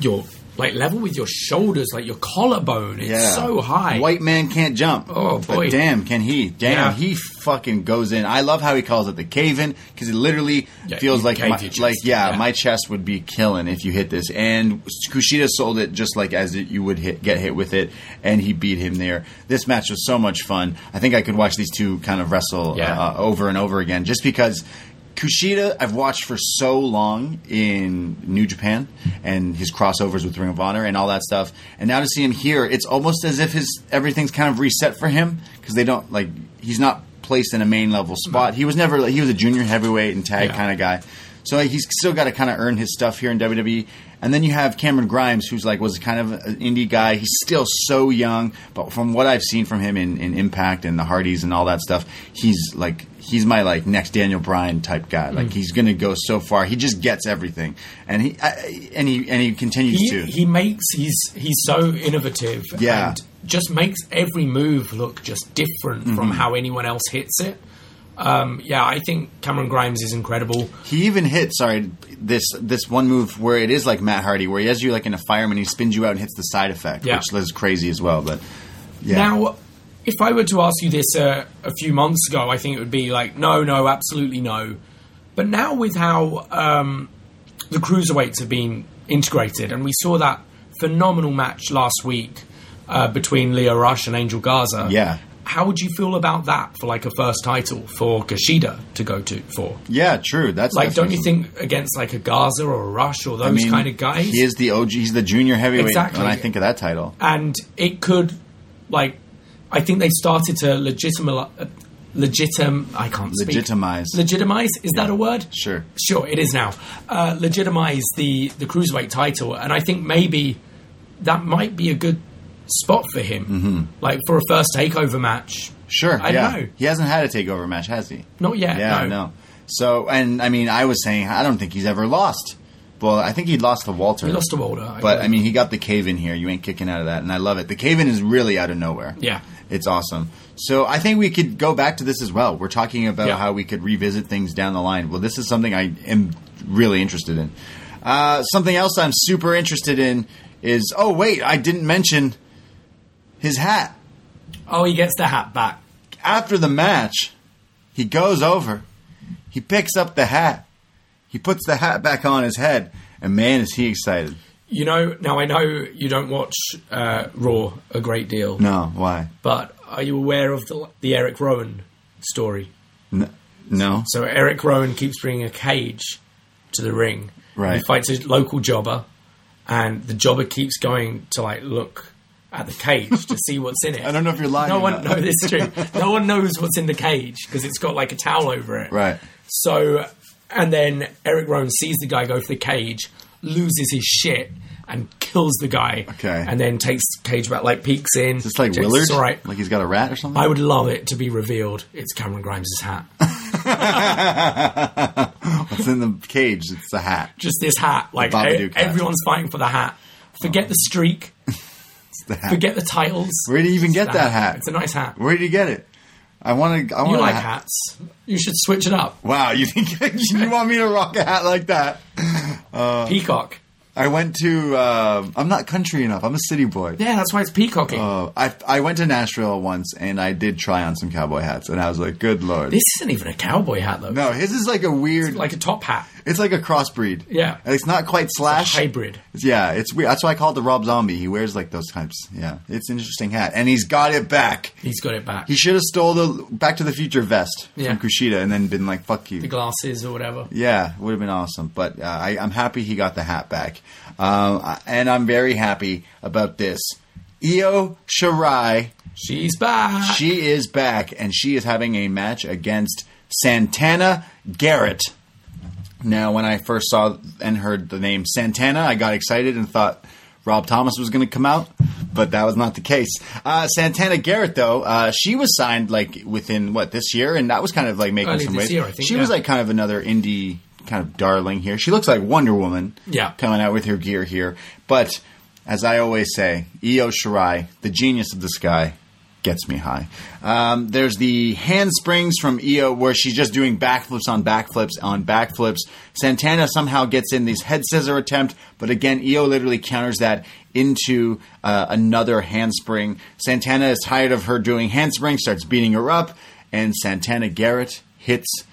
your like level with your shoulders, like your collarbone. It's so high. White man can't jump. Oh, boy. Damn, can he? Damn, Yeah. he fucking goes in. I love how he calls it the cave in because it literally Yeah, feels like my, chest. like yeah, Yeah. my chest would be killing if you hit this. And Kushida sold it just like as it, you would hit, get hit with it, and he beat him there. This match was so much fun. I think I could watch these two kind of wrestle Yeah. uh, over and over again just because. Kushida, I've watched for so long in New Japan and his crossovers with Ring of Honor and all that stuff, and now to see him here, it's almost as if his everything's kind of reset for him because they don't like he's not placed in a main level spot. He was never like, he was a junior heavyweight and tag Yeah. kind of guy, so like, he's still got to kind of earn his stuff here in WWE. And then you have Cameron Grimes, who's like was kind of an indie guy. He's still so young, but from what I've seen from him in, in Impact and the Hardys and all that stuff, he's like he's my like next Daniel Bryan type guy. Mm. Like he's gonna go so far. He just gets everything, and he I, and he and he continues he, to. he makes he's he's so innovative Yeah. and just makes every move look just different Mm-hmm. from how anyone else hits it. Um, yeah, I think Cameron Grimes is incredible. He even hit sorry this this one move where it is like Matt Hardy, where he has you like in a fireman, he spins you out and hits the side effect, Yeah. which is crazy as well. But yeah, Now, if I were to ask you this uh, a few months ago, I think it would be like, no, no, absolutely no. But now, with how um, the cruiserweights have been integrated, and we saw that phenomenal match last week uh, between Lio Rush and Angel Garza. Yeah. How would you feel about that for like a first title for Kushida to go to for? yeah, true. That's Like, don't you think against like a Garza or a Rush or those I mean, kind of guys? He is the OG. He's the junior heavyweight. Exactly. When I think of that title, and it could like I think they started to legitimize uh, legitim I can't speak Legitimize. legitimize is that a word Sure. sure it is now uh, legitimize the the cruiserweight title and I think maybe that might be a good spot for him Mm-hmm. like for a first takeover match sure. I yeah. know. He hasn't had a takeover match, has he? not yet Yeah, no. no. So, and I mean, I was saying I don't think he's ever lost. Well, I think he lost to Walter. he lost to Walter But I mean, he got the cave in here. You ain't kicking out of that, and I love it. The cave in is really out of nowhere. Yeah. it's awesome. So I think we could go back to this as well. We're talking about Yeah. how we could revisit things down the line. Well, this is something I am really interested in. Uh, something else I'm super interested in is oh wait, I didn't mention his hat. oh he gets the hat back After the match, he goes over, he picks up the hat, he puts the hat back on his head, and man, is he excited. you know now I know you don't watch uh, Raw a great deal No, why? but are you aware of the, the Eric Rowan story N- no. So Eric Rowan keeps bringing a cage to to the ring. Right. He fights a local jobber, and the jobber keeps going to like look at the cage to see what's in it. I don't know if you're lying No one, no, this is true. No one knows what's in the cage because it's got like a towel over it. Right. So, and then Eric Rowan sees the guy go for the cage, loses his shit, and kills the guy. Okay. And then takes the cage back, like peeks in. It's like checks Willard, all right. like he's got a rat or something. I would love it to be revealed. It's Cameron Grimes' hat. What's in the cage? It's the hat. Just this hat. Like e- hat. everyone's fighting for the hat. Forget oh. the streak. It's the hat. Forget the titles. Where do you even get that hat? It's a nice hat. Where did you get it? I want to. I want You like hat. hats. You should switch it up. Wow, you think you want me to rock a hat like that? Uh, Peacock. I went to. um I'm not country enough. I'm a city boy. Yeah, that's why it's peacocking. Uh, I I went to Nashville once and I did try on some cowboy hats and I was like, good lord. this isn't even a cowboy hat though. no, his is like a weird. Like a top hat. It's like a crossbreed. Yeah. And it's not quite slash. Hybrid. Yeah, it's weird. That's why I call it the Rob Zombie. He wears like those types. Yeah, it's an interesting hat, and he's got it back. He's got it back. He should have stole the Back to the Future vest Yeah. from Kushida and then been like, "Fuck you." the glasses or whatever. Yeah, would have been awesome. But uh, I, I'm happy he got the hat back, um, and I'm very happy about this. Io Shirai, She's back. she is back, and she is having a match against Santana Garrett. Now, when I first saw and heard the name Santana, I got excited and thought Rob Thomas was going to come out, but that was not the case. Uh, Santana Garrett, though, uh, she was signed like within what this year, and that was kind of like making Early some waves. year, I think, she was like kind of another indie kind of darling here. She looks like Wonder Woman, Yeah. coming out with her gear here. But as I always say, Io Shirai, the genius of the sky, gets me high. Um, there's the handsprings from Io where she's just doing backflips on backflips on backflips. Santana somehow gets in this head scissor attempt, but again, Io literally counters that into uh, another handspring. Santana is tired of her doing handsprings, starts beating her up, and Santana Garrett hits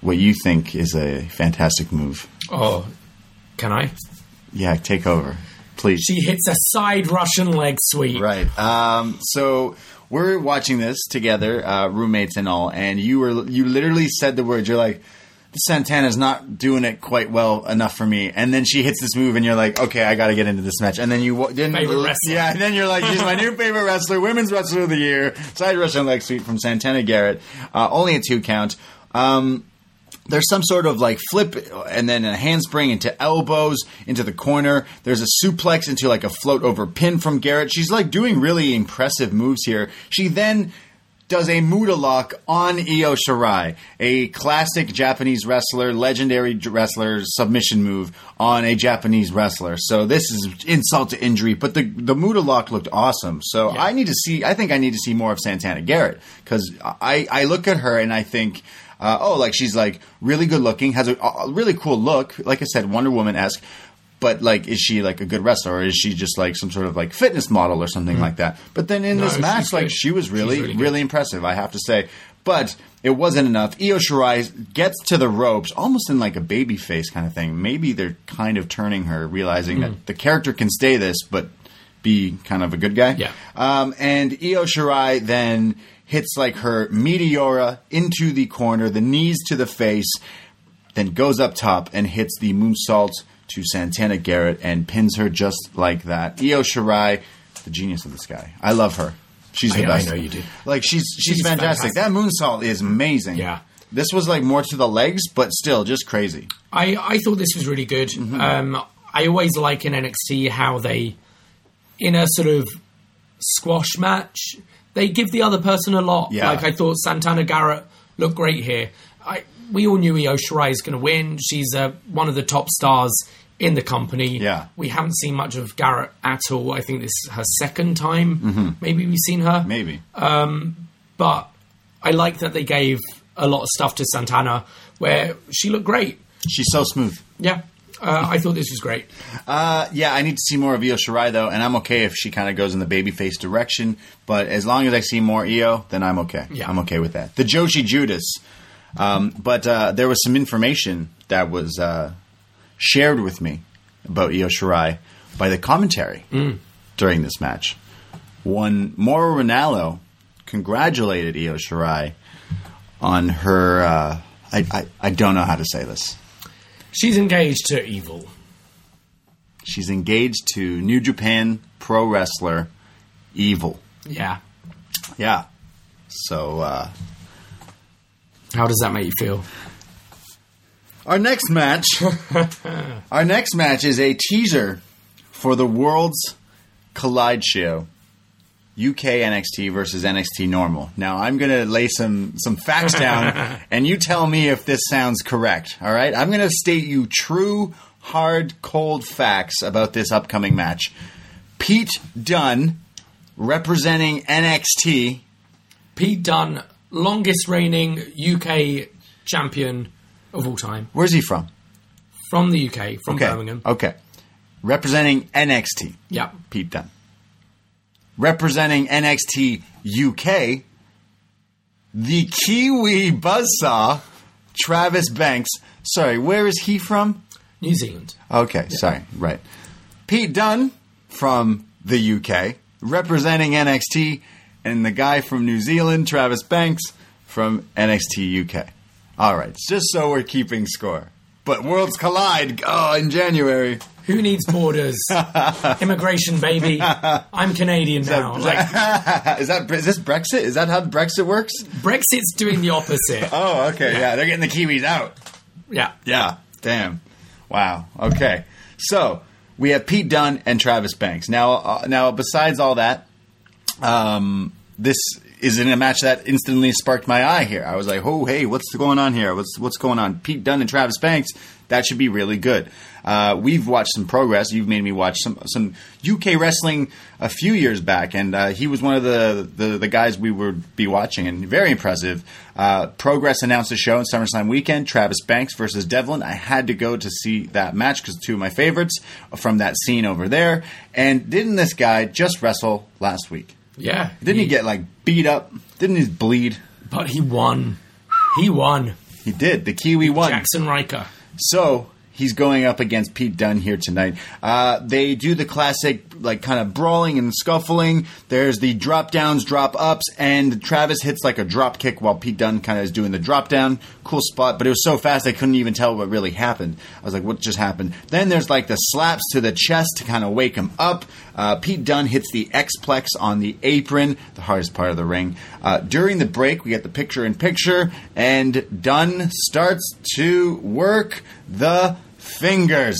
what you think is a fantastic move. oh, can I? Yeah, take over, please. She hits a side Russian leg sweep. Right. Um, so we're watching this together, uh, roommates and all, and you were you literally said the words. You're like, "This Santana's not doing it quite well enough for me." And then she hits this move, and you're like, "Okay, I got to get into this match." And then you didn't. Favorite wrestler. Yeah. And then you're like, "She's my new favorite wrestler, women's wrestler of the year." Side Russian leg sweep from Santana Garrett, uh, only a two count. Um, there's some sort of like flip and then a handspring into elbows into the corner. There's a suplex into like a float over pin from Garrett. She's like doing really impressive moves here. She then does a Muta lock on Io Shirai, a classic Japanese wrestler, legendary wrestler submission move on a Japanese wrestler. So this is insult to injury, but the the Muta lock looked awesome. So Yeah. I need to see. I think I need to see more of Santana Garrett because I I look at her and I think. Uh, oh, like she's like really good looking, has a, a really cool look. Like I said, Wonder Woman esque. But like, is she like a good wrestler, or is she just like some sort of like fitness model or something like that? But then in No, this match, like good. she was really, really really, impressive. I have to say. But it wasn't enough. Io Shirai gets to the ropes, almost in like a baby face kind of thing. Maybe they're kind of turning her, realizing Hmm. that the character can stay this, but be kind of a good guy. Yeah. Um, and Io Shirai then hits like her meteora into the corner, the knees to the face, then goes up top and hits the moonsault to Santana Garrett and pins her just like that. Io Shirai, the genius of the sky. I love her. She's the I- I best. know you do. Like she's she's, She's fantastic. fantastic. That moonsault is amazing. Yeah. This was like more to the legs, but still just crazy. I, I thought this was really good. Mm-hmm. Um, I always like in NXT how they, in a sort of squash match, they give the other person a lot. Yeah. Like I thought Santana Garrett looked great here. I we all knew Io Shirai is going to win. She's uh, one of the top stars in the company. Yeah. we haven't seen much of Garrett at all. I think this is her second time. Maybe we've seen her Mm-hmm. Maybe. but I like that they gave a lot of stuff to Santana where she looked great. She's so smooth. Yeah, uh, I thought this was great. Uh, yeah, I need to see more of Io Shirai though, and I'm okay if she kind of goes in the babyface direction. But as long as I see more Io, then I'm okay. Yeah. I'm okay with that. The Joshi Judas, um, but uh, there was some information that was uh, shared with me about Io Shirai by the commentary during this match. One Mauro Ranallo congratulated Io Shirai on her. Uh, I, I I don't know how to say this. She's engaged to Evil. She's engaged to New Japan pro wrestler Evil. Yeah. Yeah. So uh, How does that make you feel? our next match, our next match is a teaser for the World's Collide show. UK NXT versus NXT normal. Now I'm going to lay some some facts down and you tell me if this sounds correct, all right? I'm going to state you true hard cold facts about this upcoming match. Pete Dunne representing NXT Pete Dunne, longest reigning UK champion of all time. Where's he from? From the UK, from Okay. Birmingham. Okay. Representing NXT, Yep. Pete Dunne. Representing NXT UK, the Kiwi buzzsaw, Travis Banks. Sorry, where is he from? New Zealand. Okay, sorry, right. Pete Dunne from the UK, representing NXT, and the guy from New Zealand, Travis Banks, from NXT UK. All right, just so we're keeping score. But Worlds Collide, oh, in January. Who needs borders? Immigration, baby. I'm Canadian now. Like is that is this Brexit? Is that how Brexit works? Brexit's doing the opposite. Oh, okay, yeah, they're getting the Kiwis out. Yeah. Yeah, damn. Wow. Okay. So we have Pete Dunne and Travis Banks. Now, uh, now besides all that, um, this is in a match that instantly sparked my eye. Here, I was like, "Oh, hey, what's going on here? What's what's going on?" Pete Dunne and Travis Banks. That should be really good. Uh, we've watched some progress. You've made me watch some some UK wrestling a few years back, and uh, he was one of the, the the guys we would be watching, and very impressive. Uh, progress announced a show in SummerSlam weekend: Travis Banks versus Devlin. I had to go to see that match because two of my favorites from that scene over there. And didn't this guy just wrestle last week? Yeah. Didn't he get like beat up? Didn't he bleed? But he won. He won. He did. The Kiwi won. Jackson Ryker. So he's going up against Pete Dunne here tonight. Uh, they do the classic, like, kind of brawling and scuffling. There's the drop downs, drop ups, and Travis hits like a drop kick while Pete Dunne kind of is doing the drop down. Cool spot, but it was so fast I couldn't even tell what really happened. I was like, what just happened? Then there's like the slaps to the chest to kind of wake him up. Uh, Pete Dunne hits the X-Plex on the apron, the hardest part of the ring. Uh, during the break, we get the picture in picture, and Dunne starts to work the fingers.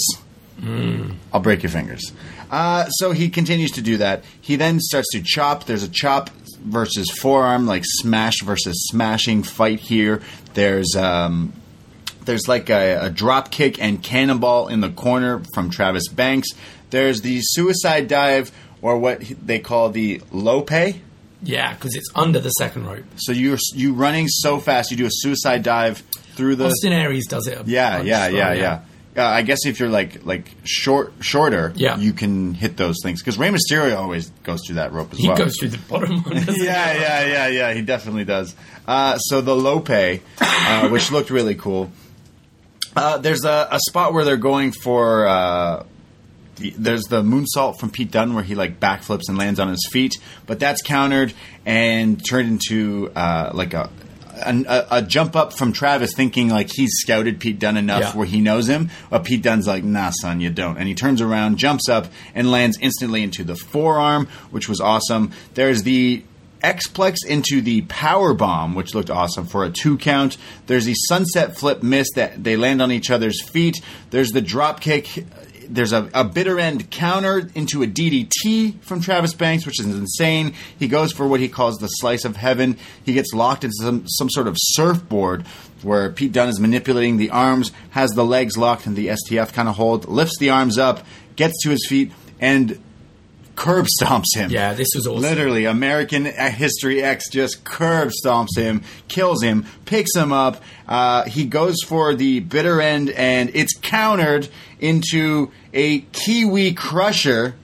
I'll break your fingers. Uh, so he continues to do that. He then starts to chop. There's a chop versus forearm, like smash versus smashing fight here. There's um, there's like a, a drop kick and cannonball in the corner from Travis Banks. There's the suicide dive, or what they call the lope. Yeah, because it's under the second rope. So you're you running so fast, you do a suicide dive through the. Austin Aries does it. Yeah, yeah, so, yeah, yeah. Uh, I guess if you're like like short shorter, Yeah. you can hit those things because Rey Mysterio always goes through that rope as He well. He goes through the bottom one. yeah, yeah, yeah, yeah. He definitely does. Uh, so the Lope, uh, which looked really cool. Uh, there's a, a spot where they're going for. Uh, the- there's the moonsault from Pete Dunne where he like backflips and lands on his feet, but that's countered and turned into uh, like a, a a jump up from Travis, thinking like he's scouted Pete Dunne enough Yeah. where he knows him. But Pete Dunne's like, "Nah, son, you don't." And he turns around, jumps up, and lands instantly into the forearm, which was awesome. There's the Xplex into the power bomb, which looked awesome for a two count. There's the sunset flip miss that they land on each other's feet. There's the drop kick. There's a, a bitter end counter into a DDT from Travis Banks, which is insane. He goes for what he calls the slice of heaven. He gets locked into some, some sort of surfboard where Pete Dunne is manipulating the arms, has the legs locked in the STF kind of hold, lifts the arms up, gets to his feet, and curb stomps him. Yeah, this was awesome. Literally, American History X just curb stomps him, kills him, picks him up. Uh, he goes for the bitter end, and it's countered into a Kiwi Crusher,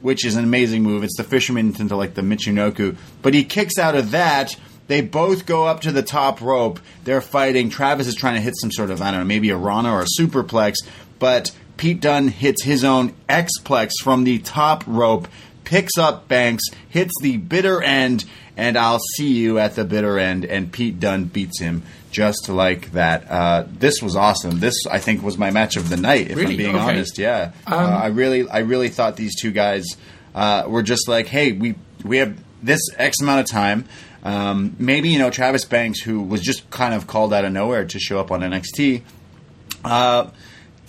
which is an amazing move. It's the fisherman into like the Michinoku, but he kicks out of that. They both go up to the top rope. They're fighting. Travis is trying to hit some sort of I don't know, maybe a Rana or a superplex, but Pete Dunne hits his own Xplex from the top rope, picks up Banks, hits the bitter end, and I'll see you at the bitter end. And Pete Dunne beats him just like that. Uh, this was awesome. This I think was my match of the night. If Really? I'm being Okay. honest, yeah. uh, I really, I really thought these two guys uh, were just like, hey, we we have this X amount of time. Um, maybe you know Travis Banks, who was just kind of called out of nowhere to show up on NXT, uh,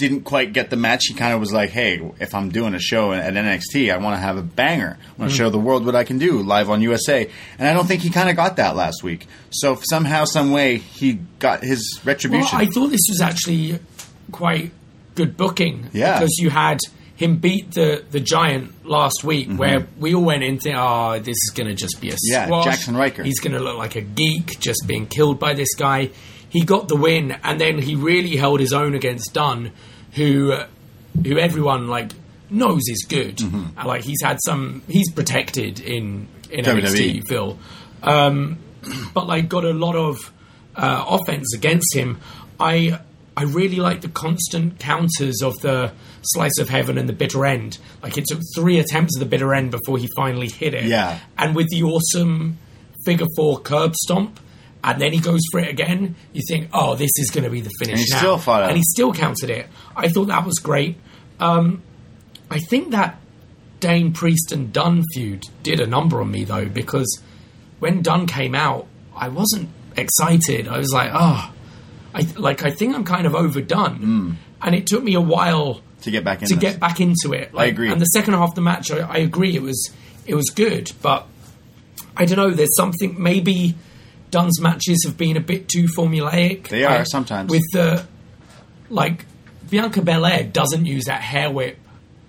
didn't quite get the match. He kind of was like, "Hey, if I'm doing a show at NXT, I want to have a banger. I want to show the world what I can do live on USA." And I don't think he kind of got that last week. So somehow, some way, he got his Well, retribution. I thought this was actually quite good booking. Yeah. Because you had him beat the, the giant last week, where we all went in thinking, oh, this is going to just be a Mm-hmm. Yeah, squash. Jackson Ryker. He's going to look like a geek just being killed by this guy. He got the win, and then he really held his own against Dunne, who who everyone like knows is good. Mm-hmm. And, like he's had some, he's protected in in WWE. NXT, Phil. Um, but like got a lot of uh, offense against him. I I really like the constant counters of the slice of heaven and the bitter end. Like it took three attempts of the bitter end before he finally hit it. Yeah. and with the awesome figure four curb stomp. And then he goes for it again. You think, oh, this is going to be the finish. And he now. still out. And he still counted it. I thought that was great. Um, I think that Dain Priest and Dunne feud did a number on me though, because when Dunne came out, I wasn't excited. I was like, oh, I like I think I'm kind of overdone, Hmm. and it took me a while to get back in to this. get back into it. Like, agree. And the second half of the match, I, I agree, it was it was good, but I don't know. There's something maybe Dunne's matches have been a bit too formulaic. They are, I- sometimes. with the like Bianca Belair doesn't use that hair whip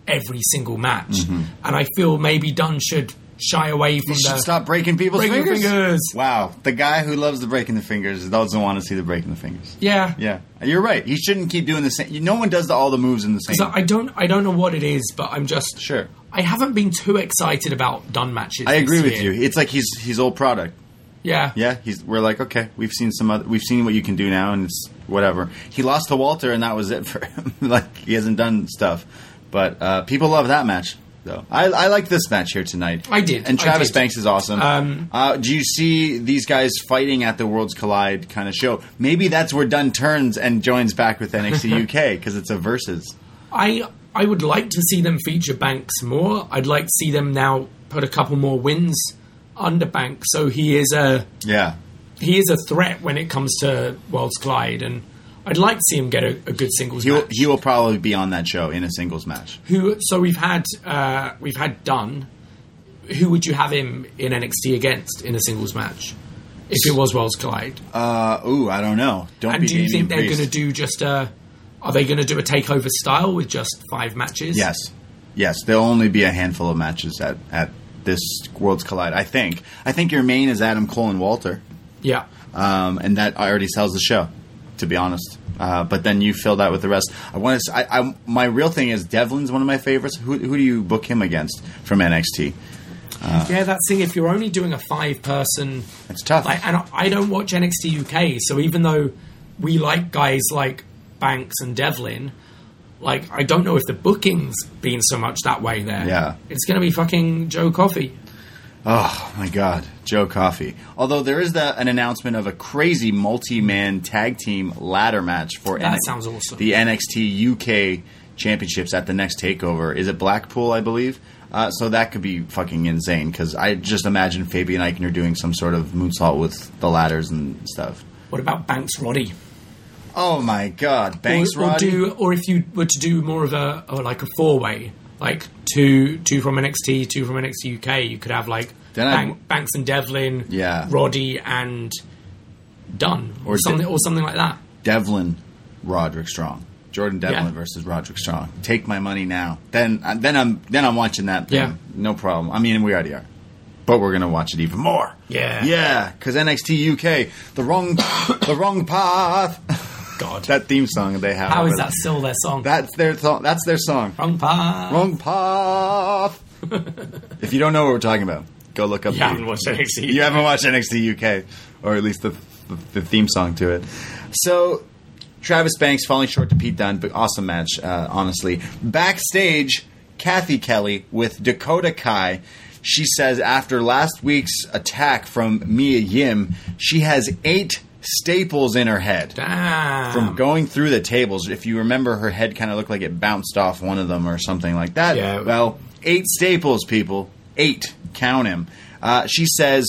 every single match, and I feel maybe Dunne should shy away from Mm-hmm. You should the stop breaking people's fingers. fingers. Wow, the guy who loves the breaking the fingers doesn't want to see the breaking the fingers. Yeah, Yeah, you're right. He shouldn't keep doing the same. No one does all the moves in the same. So I don't I don't know what it is, but I'm just Sure. I haven't been too excited about Dunne matches. I agree with year. you. It's like he's he's old product. Yeah, Yeah, he's. We're like, okay, we've seen some other. We've seen what you can do now, and it's whatever. He lost to Walter, and that was it for him. like he hasn't done stuff, but uh, people love that match. Though I, I like this match here tonight. I did, and Travis did. Banks is awesome. Um, uh, do you see these guys fighting at the Worlds Collide kind of show? Maybe that's where Dunne turns and joins back with NXT UK because it's a versus. I I would like to see them feature Banks more. I'd like to see them now put a couple more wins under Banks, so he is a Yeah, he is a threat when it comes to Worlds Collide, and I'd like to see him get a, a good singles he will, match. he will probably be on that show in a singles match. Who? So we've had uh, we've had Dunne. Who would you have him in NXT against in a singles match? If it was Worlds Collide, Uh, ooh, I don't know. Don't and be do you think they're going to do just a? Are they going to do a takeover style with just five matches? Yes, yes. There'll only be a handful of matches at at this Worlds Collide. I think. I think your main is Adam Cole and Walter, Yeah. um, and that already sells the show. To be honest. Uh, but then you fill that with the rest. I want to. I, I, my real thing is Devlin's one of my favorites. Who, who do you book him against from NXT? Yeah, that's the thing. If you're only doing a five person, It's tough. like, and I don't watch NXT UK, so even though we like guys like Banks and Devlin, like I don't know if the booking's been so much that way there. Yeah. it's going to be fucking Joe Coffey. Oh my God, Joe Coffey. Although there is the, an announcement of a crazy multi-man tag team ladder match for That NXT sounds awesome. the NXT UK Championships at the next Takeover. Is it Blackpool? I believe. Uh, so that could be fucking insane because I just imagine Fabian Aichner doing some sort of moonsault with the ladders and stuff. What about Banks Roddy? Oh my God, Banks or, or Roddy. do, or if you were to do more of a or like a four way, like two two from NXT, two from NXT UK, you could have like Bank, Banks and Devlin, Yeah. Roddy and Dunne, or, Or something, De- or something like that. Devlin, Roderick Strong. Jordan Devlin Yeah. versus Roderick Strong. Take my money now. Then, uh, then I'm then I'm watching that. Thing. Yeah. no problem. I mean, we already are, but we're gonna watch it even more. Yeah. yeah. Because NXT UK, the wrong, the wrong path. God, that theme song they have. how is that still their song? That's their song. That's their song. Wrong path. Wrong path. if you don't know what we're talking about, go look up. You the- haven't watched NXT. you haven't watched NXT UK, or at least the, the, the theme song to it. So, Travis Banks falling short to Pete Dunne, but awesome match, uh, honestly. Backstage, Kathy Kelly with Dakota Kai. She says after last week's attack from Mia Yim, she has eight staples in her head Damn. from going through the tables. If you remember, her head kind of looked like it bounced off one of them or something like that. Yeah. Well, eight staples, people. Eight. Count him. Uh, she says,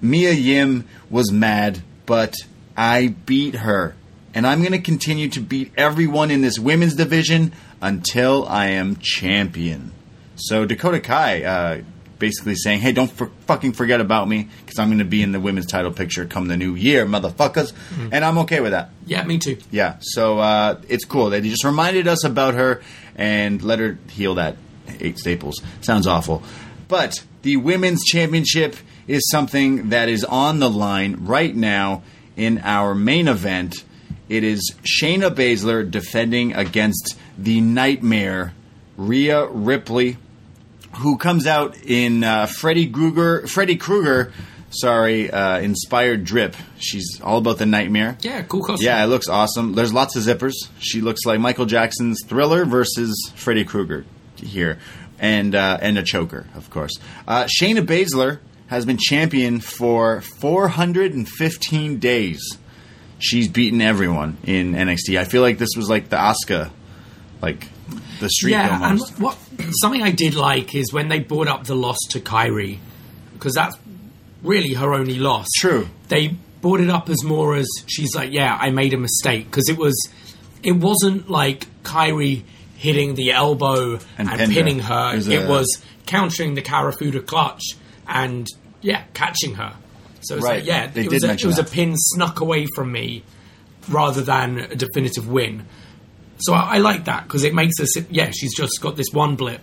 Mia Yim was mad, but I beat her. And I'm going to continue to beat everyone in this women's division until I am champion. So Dakota Kai uh, basically saying, hey, don't for- fucking forget about me because I'm going to be in the women's title picture come the new year, motherfuckers. And I'm okay with that. yeah, me too. Yeah, so uh, it's cool. They just reminded us about her and let her heal that eight staples. Sounds awful. But the women's championship is something that is on the line right now in our main event. It is Shayna Baszler defending against the Nightmare, Rhea Ripley, who comes out in uh, Freddy Krueger, Freddy Krueger, sorry, uh, inspired drip. She's all about the Nightmare. Yeah, cool costume. Yeah, it looks awesome. There's lots of zippers. She looks like Michael Jackson's Thriller versus Freddy Krueger here, and uh, and a choker, of course. Uh, Shayna Baszler has been champion for 415 days. She's beaten everyone in NXT. I feel like this was like the Asuka, like the streak yeah, almost. and what something I did like is when they brought up the loss to Kairi, because that's really her only loss. True. They brought it up as more as she's like, yeah, I made a mistake because it was, it wasn't like Kairi hitting the elbow And and, pinned her. pinning her. It was It a- was countering the Kirifuda clutch and yeah, catching her. So it's Right. like, yeah, They it did was, a, it was a pin snuck away from me rather than a definitive win. So I, I like that because it makes us, yeah, she's just got this one blip.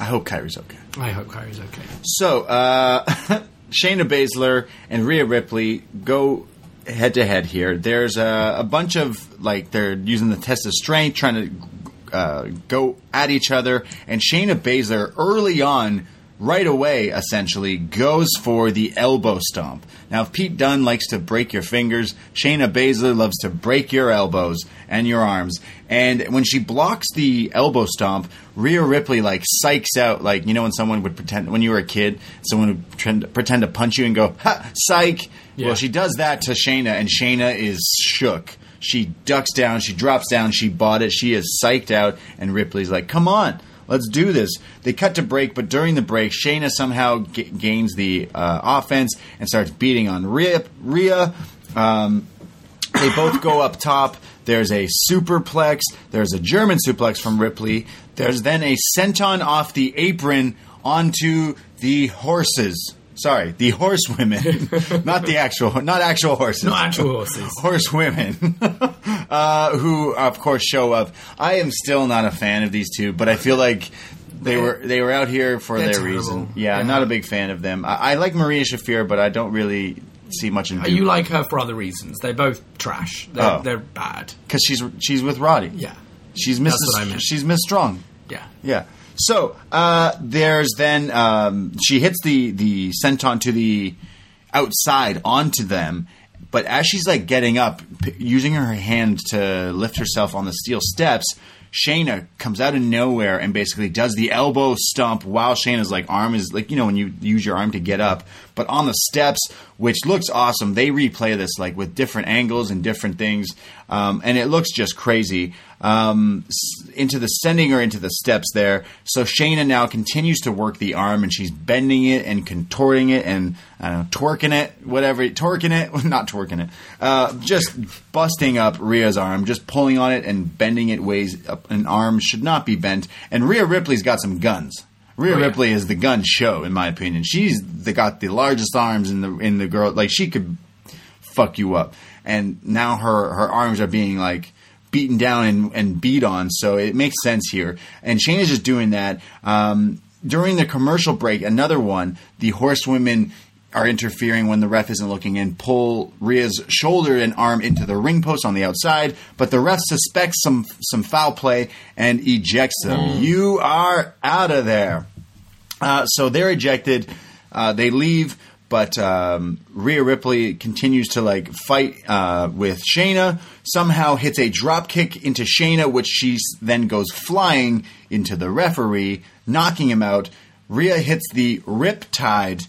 I hope Kairi's okay. I hope Kairi's okay. So, uh, Shayna Baszler and Rhea Ripley go head to head here. There's a, a bunch of, like, they're using the test of strength, trying to uh, go at each other. And Shayna Baszler, early on, right away, essentially, goes for the elbow stomp. Now, if Pete Dunne likes to break your fingers, Shayna Baszler loves to break your elbows and your arms. And when she blocks the elbow stomp, Rhea Ripley like psychs out, like you know when someone would pretend when you were a kid, someone would pretend, pretend to punch you and go ha psych. Yeah. Well, she does that to Shayna, and Shayna is shook. She ducks down, she drops down, she bought it, she is psyched out, and Ripley's like, "Come on, let's do this." They cut to break, but during the break, Shayna somehow g- gains the uh, offense and starts beating on Rhea. Rhea um, they both go up top. There's a superplex. There's a German suplex from Ripley. There's then a senton off the apron onto the horses. Sorry, the horsewomen, not the actual, not actual horses, Not actual horses. horsewomen, uh, who of course show up. I am still not a fan of these two, but I feel like they were they were out here for They're their terrible. reason. Yeah, I'm Yeah. not a big fan of them. I, I like Marina Shafir, but I don't really see much in her. You like her for other reasons. They're both trash. They're, Oh. they're bad. because she's she's with Roddy. Yeah. she's Mrs. what I meant. She's Miss Strong. Yeah. Yeah. So uh, there's then um, she hits the the senton to the outside onto them, but as she's like getting up, p- using her hand to lift herself on the steel steps. Shayna comes out of nowhere and basically does the elbow stump while Shayna's like arm is like you know when you use your arm to get up, but on the steps, which looks awesome. They replay this like with different angles and different things, um, and it looks just crazy. Um, into the sending or into the steps there. So Shayna now continues to work the arm and she's bending it and contorting it and I don't know, twerking it, whatever, twerking it, not twerking it, uh, just busting up Rhea's arm, just pulling on it and bending it ways an arm should not be bent. And Rhea Ripley's got some guns. Rhea Oh, yeah. Ripley is the gun show, in my opinion. She's the, got the largest arms in the in the girl. Like she could fuck you up. And now her her arms are being like beaten down and, and beat on, so it makes sense here. And Shane is just doing that. Um, during the commercial break, another one, the horsewomen are interfering when the ref isn't looking and pull Rhea's shoulder and arm into the ring post on the outside, but the ref suspects some some foul play and ejects them. You are out of there. Uh, so they're ejected. Uh, they leave, but um, Rhea Ripley continues to like fight uh, with Shayna. Somehow hits a drop kick into Shayna, which she then goes flying into the referee, knocking him out. Rhea hits the Rip Tide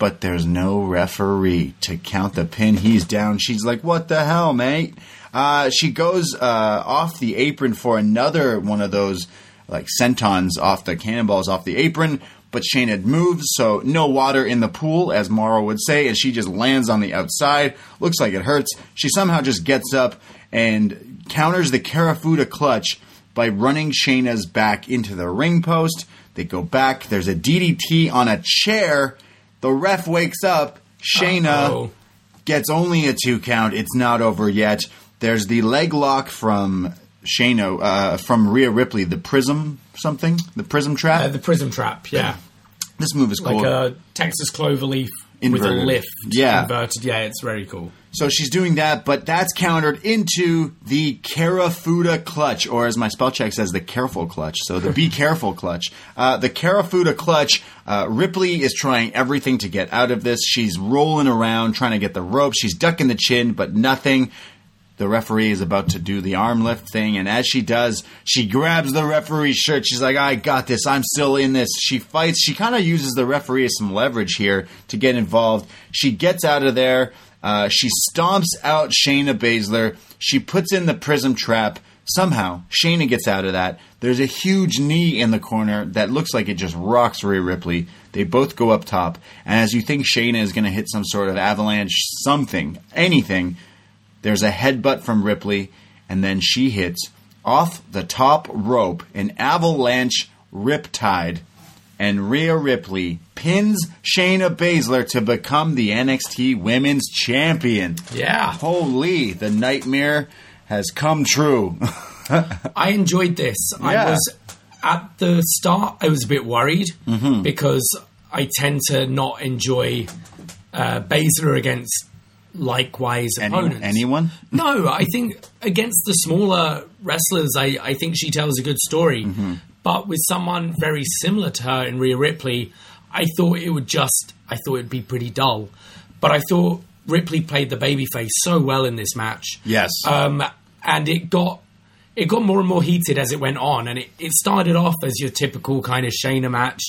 but there's no referee to count the pin. He's down. She's like, "What the hell, mate?" Uh, she goes uh, off the apron for another one of those like sentons off the cannonballs off the apron. But Shayna moves, so no water in the pool, as Mauro would say, and she just lands on the outside. Looks like it hurts. She somehow just gets up and counters the Kirifuda clutch by running Shayna's back into the ring post. They go back. There's a DDT on a chair. The ref wakes up. Shayna Uh-oh. gets only a two count. It's not over yet. There's the leg lock from Shayna, uh, from Rhea Ripley, the prism something, the prism trap. Uh, the prism trap, yeah. this move is cool. Like a Texas cloverleaf with a lift. Yeah. Inverted. Yeah, it's very cool. So she's doing that, but that's countered into the Kirifuda clutch, or as my spell check says, the careful clutch. So the be careful clutch. Uh, the Kirifuda clutch, uh, Ripley is trying everything to get out of this. She's rolling around trying to get the rope. She's ducking the chin, but nothing. The referee is about to do the arm lift thing, and as she does, she grabs the referee's shirt. She's like, I got this. I'm still in this. She fights. She kind of uses the referee as some leverage here to get involved. She gets out of there. Uh, she stomps out Shayna Baszler. She puts in the prism trap. Somehow, Shayna gets out of that. There's a huge knee in the corner that looks like it just rocks Rhea Ripley. They both go up top, and as you think Shayna is going to hit some sort of avalanche, something, anything, there's a headbutt from Ripley, and then she hits off the top rope an avalanche riptide, and Rhea Ripley pins Shayna Baszler to become the NXT Women's Champion. Yeah. Holy, the nightmare has come true. I enjoyed this. Yeah. I was at the start. I was a bit worried Mm-hmm. because I tend to not enjoy uh, Baszler against likewise Any- opponents. anyone? No, I think against the smaller wrestlers, I, I think she tells a good story. Mm-hmm. But with someone very similar to her in Rhea Ripley, I thought it would just, I thought it'd be pretty dull. But I thought Ripley played the babyface so well in this match. Yes. Um, and it got it got more and more heated as it went on, and it, it started off as your typical kind of Shayna match,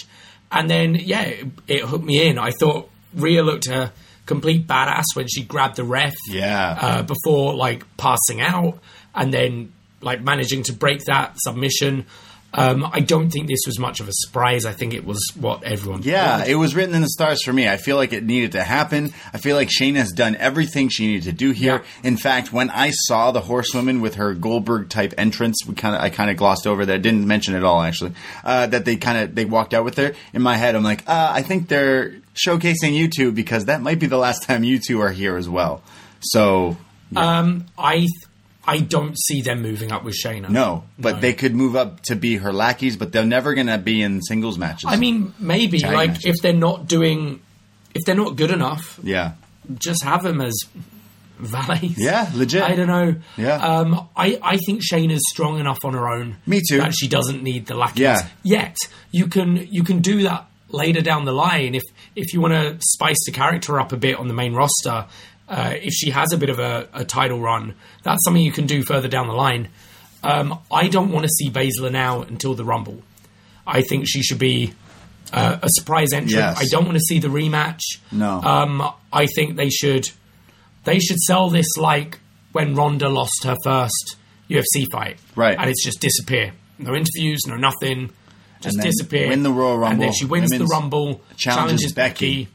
and then yeah, it, it hooked me in. I thought Rhea looked a complete badass when she grabbed the ref, Yeah. uh, before like passing out, and then like managing to break that submission. Um, I don't think this was much of a surprise. I think it was what everyone. Yeah, it was written in the stars for me. I feel like it needed to happen. I feel like Shayna has done everything she needed to do here. Yeah. In fact, when I saw the horsewoman with her Goldberg type entrance, we kind of I kind of glossed over that. Didn't mention it all actually. Uh, that they kind of they walked out with her. In my head, I'm like, uh, I think they're showcasing you two because that might be the last time you two are here as well. So Um, I I don't see them moving up with Shayna. no, but No. they could move up to be her lackeys, but they're never going to be in singles matches. I mean, maybe Tag like matches. if they're not doing, if they're not good enough, yeah, just have them as valets. Yeah, legit. I don't know. Yeah. Um, I I think Shayna's strong enough on her own. Me too. That she doesn't need the lackeys. Yeah. Yet you can you can do that later down the line if if you want to spice the character up a bit on the main roster. Uh, if she has a bit of a, a title run, that's something you can do further down the line. Um, I don't want to see Baszler now until the Rumble. I think she should be uh, a surprise entrant. Yes. I don't want to see the rematch. No. Um, I think they should they should sell this like when Ronda lost her first UFC fight. Right. And it's just disappear. No interviews, no nothing. Just disappear. win the Royal Rumble. And then she wins the Rumble, challenges challenges, Becky. Becky.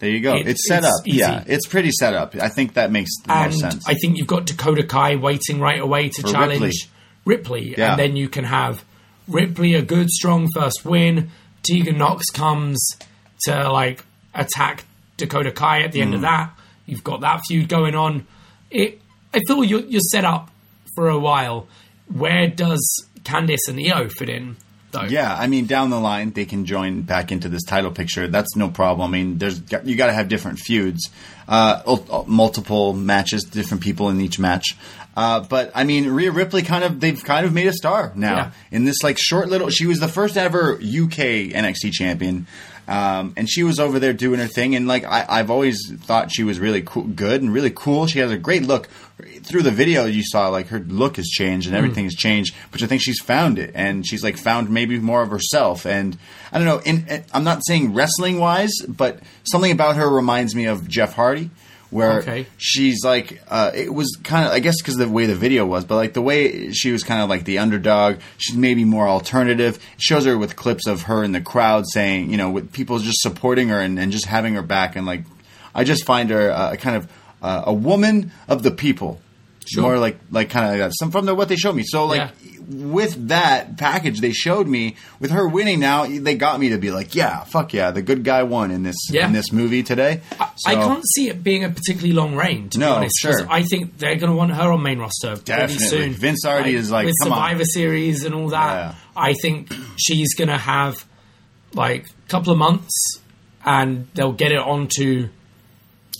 There you go. It- it's set it's up. Yeah, it's pretty set up. I think that makes the And most sense. I think you've got Dakota Kai waiting right away to For challenge Ripley. Yeah. And then you can have Ripley a good, strong first win. Tegan Nox comes to like attack Dakota Kai at the Mm. end of that. You've got that feud going on. It, I feel you're, you're set up for a while. Where does Candice and Io fit in? Though? yeah, I mean, down the line they can join back into this title picture. That's no problem. I mean, there's you got to have different feuds, uh, ul- multiple matches, different people in each match. Uh, but I mean, Rhea Ripley kind of they've kind of made a star now Yeah. in this like short little. She was the first ever UK NXT champion. Um, and she was over there doing her thing, and like I, I've always thought she was really cool, good and really cool. She has a great look. Through the video you saw, like her look has changed and everything has changed. But I think she's found it, and she's like found maybe more of herself. And I don't know. In, in- I'm not saying wrestling wise, but something about her reminds me of Jeff Hardy, where Okay. she's like uh, it was kind of i guess because of the way the video was but like the way she was kind of like the underdog she's maybe more alternative it shows her with clips of her in the crowd saying you know with people just supporting her and, and just having her back and like i just find her uh, kind of uh, a woman of the people Sure. more like like kind of like that some from the, what they showed me so like Yeah. with that package they showed me with her winning now they got me to be like yeah fuck yeah the good guy won in this Yeah. in this movie today I, I can't see it being a particularly long reign. To No, be honest, sure. I think they're going to want her on main roster pretty Definitely. soon. Vince already is like, with "Come on." Survivor Series and all that. Yeah. I think she's going to have like a couple of months, and they'll get it onto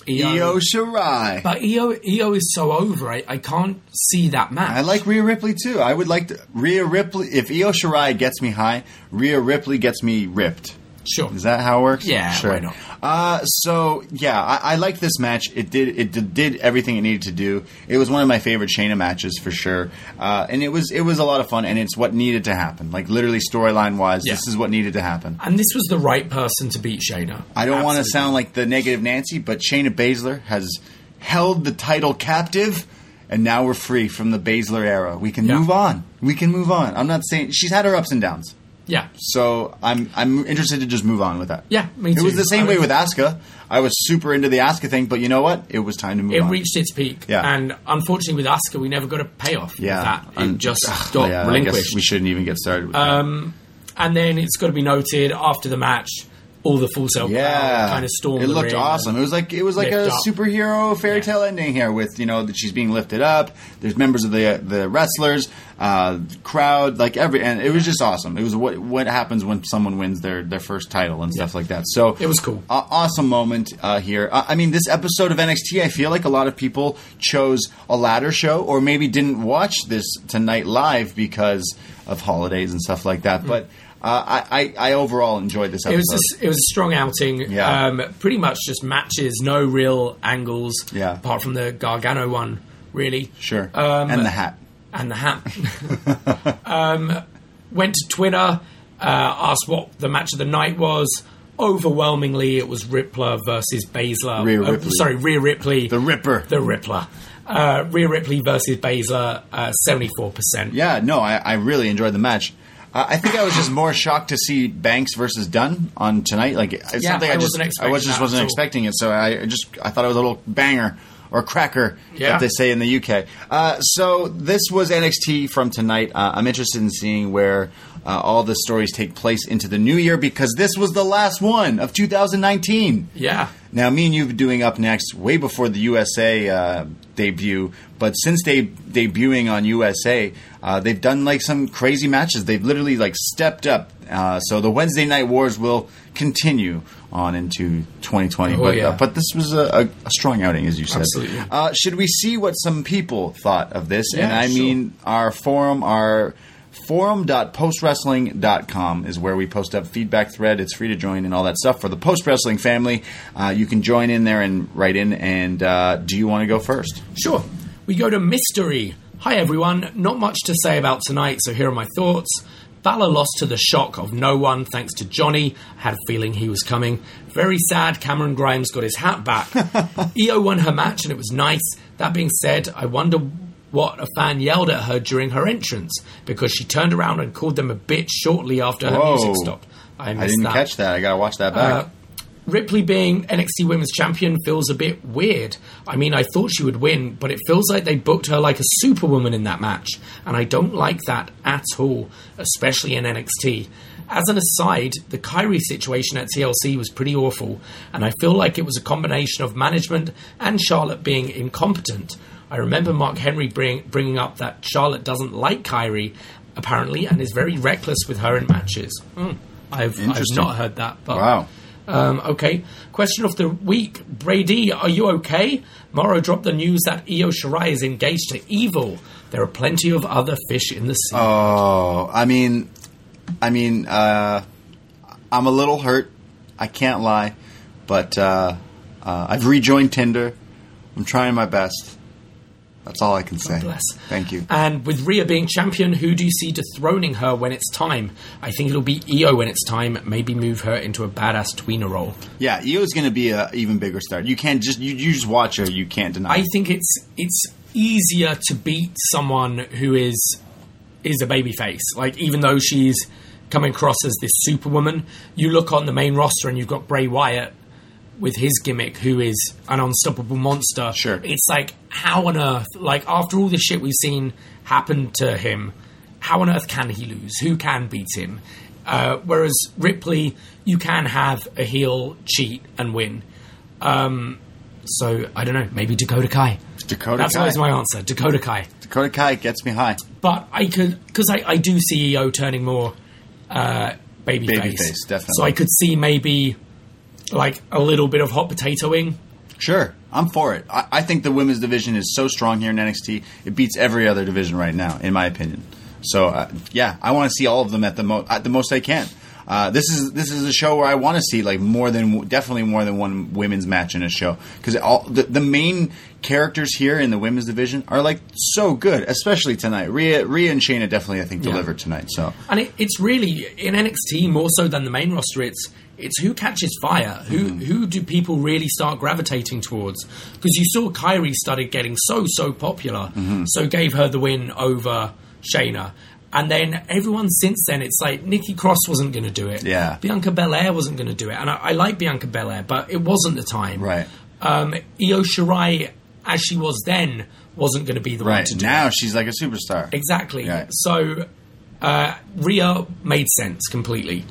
EO. Io Shirai. But Io Io is so over. I, I can't see that match. I like Rhea Ripley too. I would like to Rhea Ripley. If Io Shirai gets me high, Rhea Ripley gets me ripped. Sure. Is that how it works? Yeah, sure. why not? Uh, so yeah, I, I like this match. It did it did, did everything it needed to do. It was one of my favorite Shayna matches for sure, uh, and it was it was a lot of fun. And it's what needed to happen. Like literally storyline wise, Yeah. this is what needed to happen. And this was the right person to beat Shayna. I don't want to sound like the negative Nancy, but Shayna Baszler has held the title captive, and now we're free from the Baszler era. We can Yeah. move on. We can move on. I'm not saying she's had her ups and downs, Yeah. so I'm I'm interested to just move on with that. Yeah, me It was the same I way with Asuka. I was super into the Asuka thing, but you know what? It was time to move on. It on. reached its peak. Yeah. And unfortunately with Asuka, we never got a payoff yeah, with that. It and- just ugh, got yeah, I relinquished. we shouldn't even get started with that. Um, and then it's got to be noted after the match, all the Full Sail Yeah, kind of stormed It looked awesome. It was like it was like a up. superhero fairy Yeah. tale ending here, with you know that she's being lifted up. There's members of the the wrestlers, uh, crowd, like every, and it was just awesome. It was what what happens when someone wins their their first title and stuff like that. So It was cool. Aw- awesome moment uh, here. Uh, I mean, this episode of NXT, I feel like a lot of people chose a ladder show, or maybe didn't watch this tonight live because of holidays and stuff like that. But uh, I, I I overall enjoyed this Mm. It was a, it was a strong outing. Yeah. Um, pretty much just matches, no real angles. Yeah. Apart from the Gargano one, really. Sure. Um, and the hat. And the hat. um, went to Twitter, uh, asked what the match of the night was. Overwhelmingly, it was Rippler versus Baszler. Rhea Uh, sorry, Rhea Ripley. The Ripper. The Rippler. Uh, Rhea Ripley versus Baszler, uh, 74%. Yeah, no, I, I really enjoyed the match. Uh, I think I was just more shocked to see Banks versus Dunne on tonight. Like it's Yeah, something I, I just wasn't I was just wasn't expecting it. So I just I thought it was a little banger or cracker Yeah. that they say in the UK. Uh, so this was NXT from tonight. Uh, I'm interested in seeing where uh, all the stories take place into the new year because this was the last one of 2019. Yeah. Now, me and you have doing upNXT way before the USA uh, debut, but since they debuting on USA, uh, they've done like some crazy matches. They've literally like stepped up. Uh, so the Wednesday Night Wars will continue on into 2020. Oh, but, yeah. uh, but this was a, a, strong outing, as you said. Absolutely. Uh, should we see what some people thought of this? and I sure. mean, our forum, our forum.postwrestling.com is where we post up feedback thread. It's free to join and all that stuff for the post wrestling family. Uh, you can join in there and write in. And uh, do you want to go first? Sure. We go to mystery. Hi, everyone. Not much to say about tonight, so here are my thoughts. Balor lost to the shock of no one thanks to Johnny. Had a feeling he was coming. Very sad Cameron Grimes got his hat back. Io won her match and it was nice. That being said, I wonder what a fan yelled at her during her entrance because she turned around and called them a bitch shortly after her Whoa. music stopped. I, I didn't that. catch that. I got to watch that back. Uh, Ripley being NXT Women's Champion feels a bit weird. I mean, I thought she would win, but it feels like they booked her like a superwoman in that match, and I don't like that at all, especially in NXT. As an aside, the Kairi situation at TLC was pretty awful, and I feel like it was a combination of management and Charlotte being incompetent. I remember Mark Henry bring, bringing up that Charlotte doesn't like Kairi, apparently, and is very reckless with her in matches. Hmm. I've, I've not heard that, but Wow. Um, okay. Question of the week. Brady, are you okay? Mauro dropped the news that Io Shirai is engaged to Evil. There are plenty of other fish in the sea. Oh, I mean, I mean, uh, I'm a little hurt. I can't lie, but uh, uh, I've rejoined Tinder. I'm trying my best. That's all I can say. bless. Thank you. And with Rhea being champion, who do you see dethroning her when it's time? I think it'll be Io when it's time. Maybe move her into a badass tweener role. Yeah, Io's going to be an even bigger star. You can't just you, you just watch her. You can't deny. I it. think it's it's easier to beat someone who is is a babyface. Like even though she's coming across as this superwoman, you look on the main roster and you've got Bray Wyatt with his gimmick, who is an unstoppable monster. Sure. it's like how on earth? Like after all the shit we've seen happen to him, how on earth can he lose? Who can beat him? Uh, whereas Ripley, you can have a heel cheat and win. Um, so I don't know. Maybe Dakota Kai. Dakota Kai. That's Kai. always my answer. Dakota Kai. Dakota Kai gets me high. But I could because I, I do see Io turning more uh, babyface. Babyface, definitely. So I could see maybe like a little bit of hot potatoing. Sure, I'm for it. I, I think the women's division is so strong here in NXT. It beats every other division right now, in my opinion. So uh, yeah, I want to see all of them at the mo- at the most I can. Uh, this is this is a show where I want to see like more than definitely more than one women's match in a show because all the, the main characters here in the women's division are like so good, especially tonight. Rhea, Rhea and Shayna definitely I think Yeah. delivered tonight. So And it, it's really in NXT more so than the main roster. It's it's who catches fire. Who Mm-hmm. who do people really start gravitating towards? Because you saw Kairi started getting so so popular, Mm-hmm. so gave her the win over Shayna. And then everyone since then, it's like Nikki Cross wasn't going to do it. Yeah. Bianca Belair wasn't going to do it. And I, I like Bianca Belair, but it wasn't the time. Right. Um, Io Shirai, as she was then, wasn't going to be the one right to do now it. she's like a superstar. Exactly. Right. So uh, Rhea made sense completely.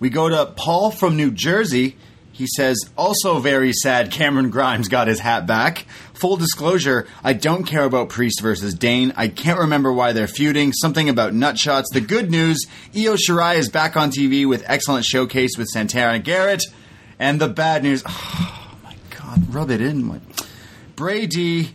We go to Paul from New Jersey. He says, also very sad Cameron Grimes got his hat back. Full disclosure, I don't care about Priest versus Dain. I can't remember why they're feuding. Something about nutshots. The good news, Io Shirai is back on TV with excellent showcase with Santana Garrett. And the bad news, oh my god, rub it in. Brady,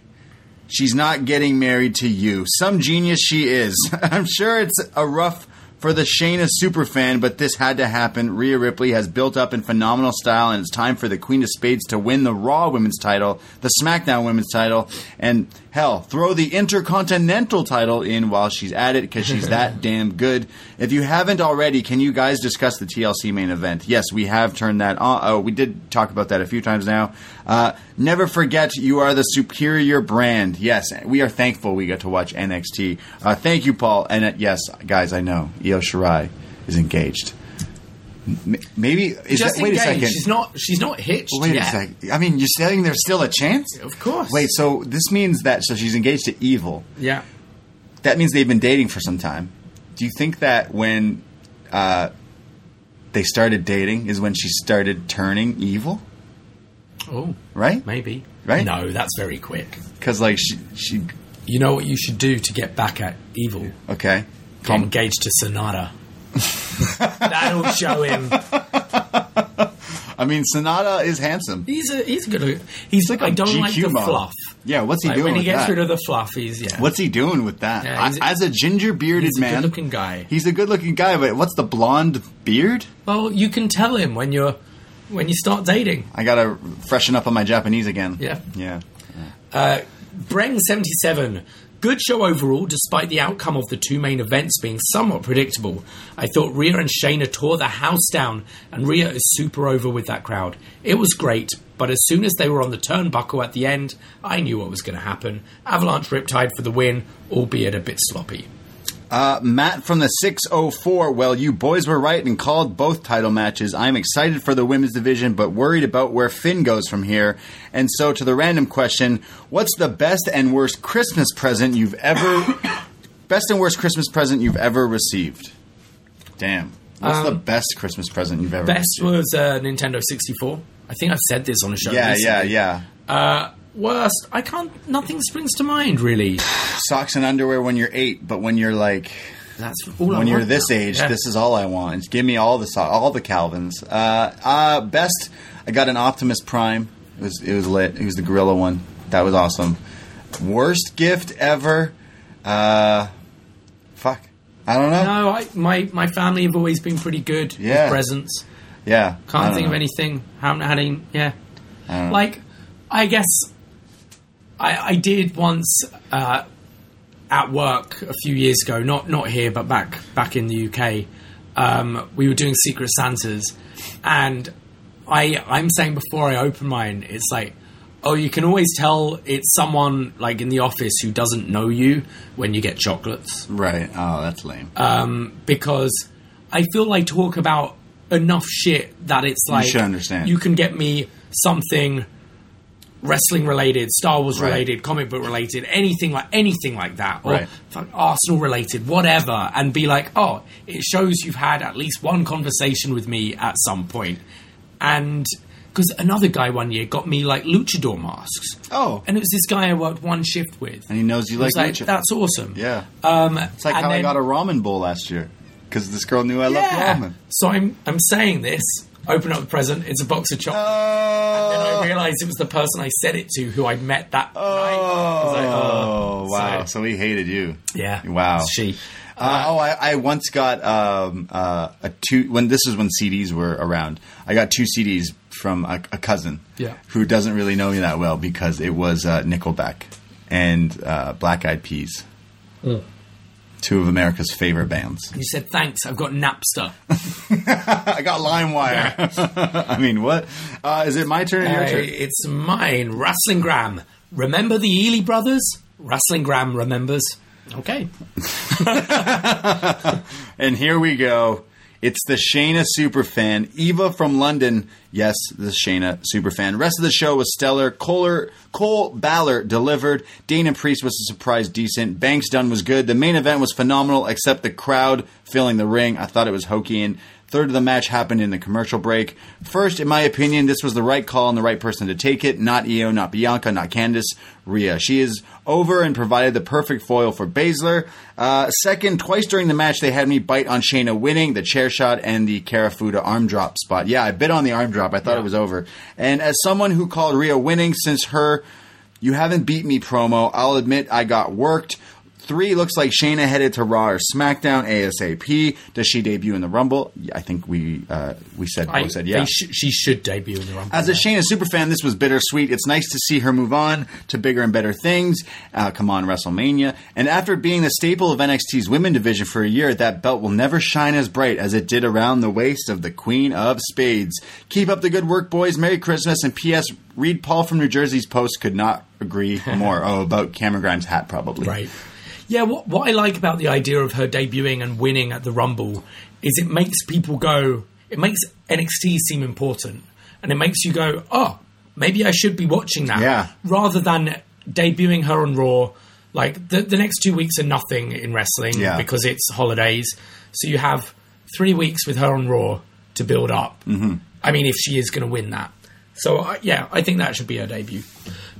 she's not getting married to you. Some genius she is. I'm sure it's a rough for the Shayna superfan, but this had to happen. Rhea Ripley has built up in phenomenal style, and it's time for the Queen of Spades to win the Raw Women's title, the SmackDown Women's title, and hell, throw the Intercontinental title in while she's at it because she's that damn good. If you haven't already, can you guys discuss the TLC main event? Yes, we have turned that on. Oh, we did talk about that a few times now. Uh, never forget, you are the superior brand. Yes, we are thankful we got to watch NXT. Uh, thank you, Paul. And uh, yes, guys, I know Io Shirai is engaged. Maybe is Just that? Wait engaged. a second. She's not. She's not hitched Wait yet. a second. I mean, you're saying there's still a chance? Of course. Wait, so this means that so she's engaged to Evil. Yeah. That means they've been dating for some time. Do you think that when uh, they started dating is when she started turning evil? Oh, Right? maybe. Right? No, that's very quick. Because like she, she You know what you should do to get back at evil? okay. Get engaged to Sanada. That'll show him. I mean, Sanada is handsome. He's a he's good. He's like I don't like the model. fluff. Yeah, what's he Like, doing when he with gets that? rid of the fluff, he's yeah. What's he doing with that? Yeah, he's a- I- As a ginger bearded he's a man, good-looking guy. He's a good looking guy, but what's the blonde beard? Well, you can tell him when you're when you start dating. I gotta freshen up on my Japanese again. Yeah. yeah. Uh, Breng77. Good show overall, despite the outcome of the two main events being somewhat predictable. I thought Rhea and Shayna tore the house down, and Rhea is super over with that crowd. It was great, but as soon as they were on the turnbuckle at the end, I knew what was going to happen. Avalanche Riptide for the win, albeit a bit sloppy. Uh, Matt from the 604. Well, you boys were right and called both title matches. I'm excited for the women's division, but worried about where Finn goes from here. And so, to the random question What's the best and worst Christmas present you've ever. best and worst Christmas present you've ever received? Damn. What's the best Christmas present you've ever Um, Best received? was uh, Nintendo 64. I think I've said this on a show. Yeah, recently. yeah, yeah. Worst, I can't. Nothing springs to mind really. Socks and underwear when you're eight, but when you're like That's all I when you're want this now. age, Yeah. this is all I want. Give me all the so- all the Calvins. Uh, uh, best, I got an Optimus Prime. It was it was lit. It was the gorilla one. That was awesome. Worst gift ever. Uh, fuck. I don't know. No, I, my my family have always been pretty good Yeah. with presents. Yeah. Can't think of anything. Haven't had any. Yeah, I know. like I guess I, I did once uh, at work a few years ago. Not not here, but back back in the UK. Um, we were doing Secret Santas, and I I'm saying before I open mine, it's like. Oh, you can always tell it's someone like in the office who doesn't know you when you get chocolates Right. Oh, that's lame. Uh, because I feel like talk about enough shit that it's like should understand. you can get me something wrestling related, Star Wars Right. related, comic book related, anything like anything like that, or Right. Arsenal related, whatever, and be like, oh, it shows you've had at least one conversation with me at some point. point, and. Because another guy one year got me like luchador masks. Oh. and it was this guy I worked one shift with. and he knows you He like, like, lucha. that's awesome. Yeah. Um, It's like how I got a ramen bowl last year because this girl knew I loved ramen. So I'm I'm saying this. Open up the present. It's a box of chocolate. and then Oh. I realised it was the person I said it to who I'd met that night. I was like, Oh, oh, wow! So- So, he hated you. yeah. Wow. She. Uh, oh, I, I once got um, uh, a two. When this is when CDs were around, I got two CDs from a, a cousin, Yeah. who doesn't really know me that well because it was uh, Nickelback and uh, Black Eyed Peas, two of America's favorite bands. You said thanks. I've got Napster. I got LimeWire. I mean, what uh, is it? My turn? or Your Uh, turn? it's mine. Wrestlingram. Remember the Ely brothers? Wrestlingram remembers. Okay. And here we go. It's the Shayna superfan. Eva from London. Yes, the Shayna superfan. Rest of the show was stellar. Kohler, Cole Balor delivered. Dain Priest was a surprise decent. Banks Dunn was good. The main event was phenomenal, except the crowd filling the ring. I thought it was hokey and Third of the match happened in the commercial break. First, in my opinion, this was the right call and the right person to take it. Not Io, not Bianca, not Candice, Rhea. She is over and provided the perfect foil for Baszler. Uh, second, twice during the match, they had me bite on Shayna winning the chair shot and the Kirifuda arm drop spot. Yeah, I bit on the arm drop. I thought it was over. And as someone who called Rhea winning since her you haven't beat me promo, I'll admit I got worked. Three looks like Shayna headed to Raw or SmackDown ASAP. Does she debut in the Rumble? I think we uh, we said I, both said yeah. sh- she should debut in the Rumble. As a Shayna superfan, this was bittersweet. It's nice to see her move on to bigger and better things. Uh, come on, WrestleMania. And after being the staple of NXT's women division for a year, that belt will never shine as bright as it did around the waist of the Queen of Spades. Keep up the good work, boys. Merry Christmas. And P.S. Reed Paul from New Jersey's post could not agree more. oh, about Cameron Grimes' hat, probably. Right. Yeah, what, what I like about the idea of her debuting and winning at the Rumble is it makes people go, it makes NXT seem important. And it makes you go, oh, maybe I should be watching that. Yeah. Rather than debuting her on Raw. Like, the, the next two weeks are nothing in wrestling Yeah. because it's holidays. So you have three weeks with her on Raw to build up. Mm-hmm. I mean, if she is going to win that. So, uh, yeah, I think that should be her debut.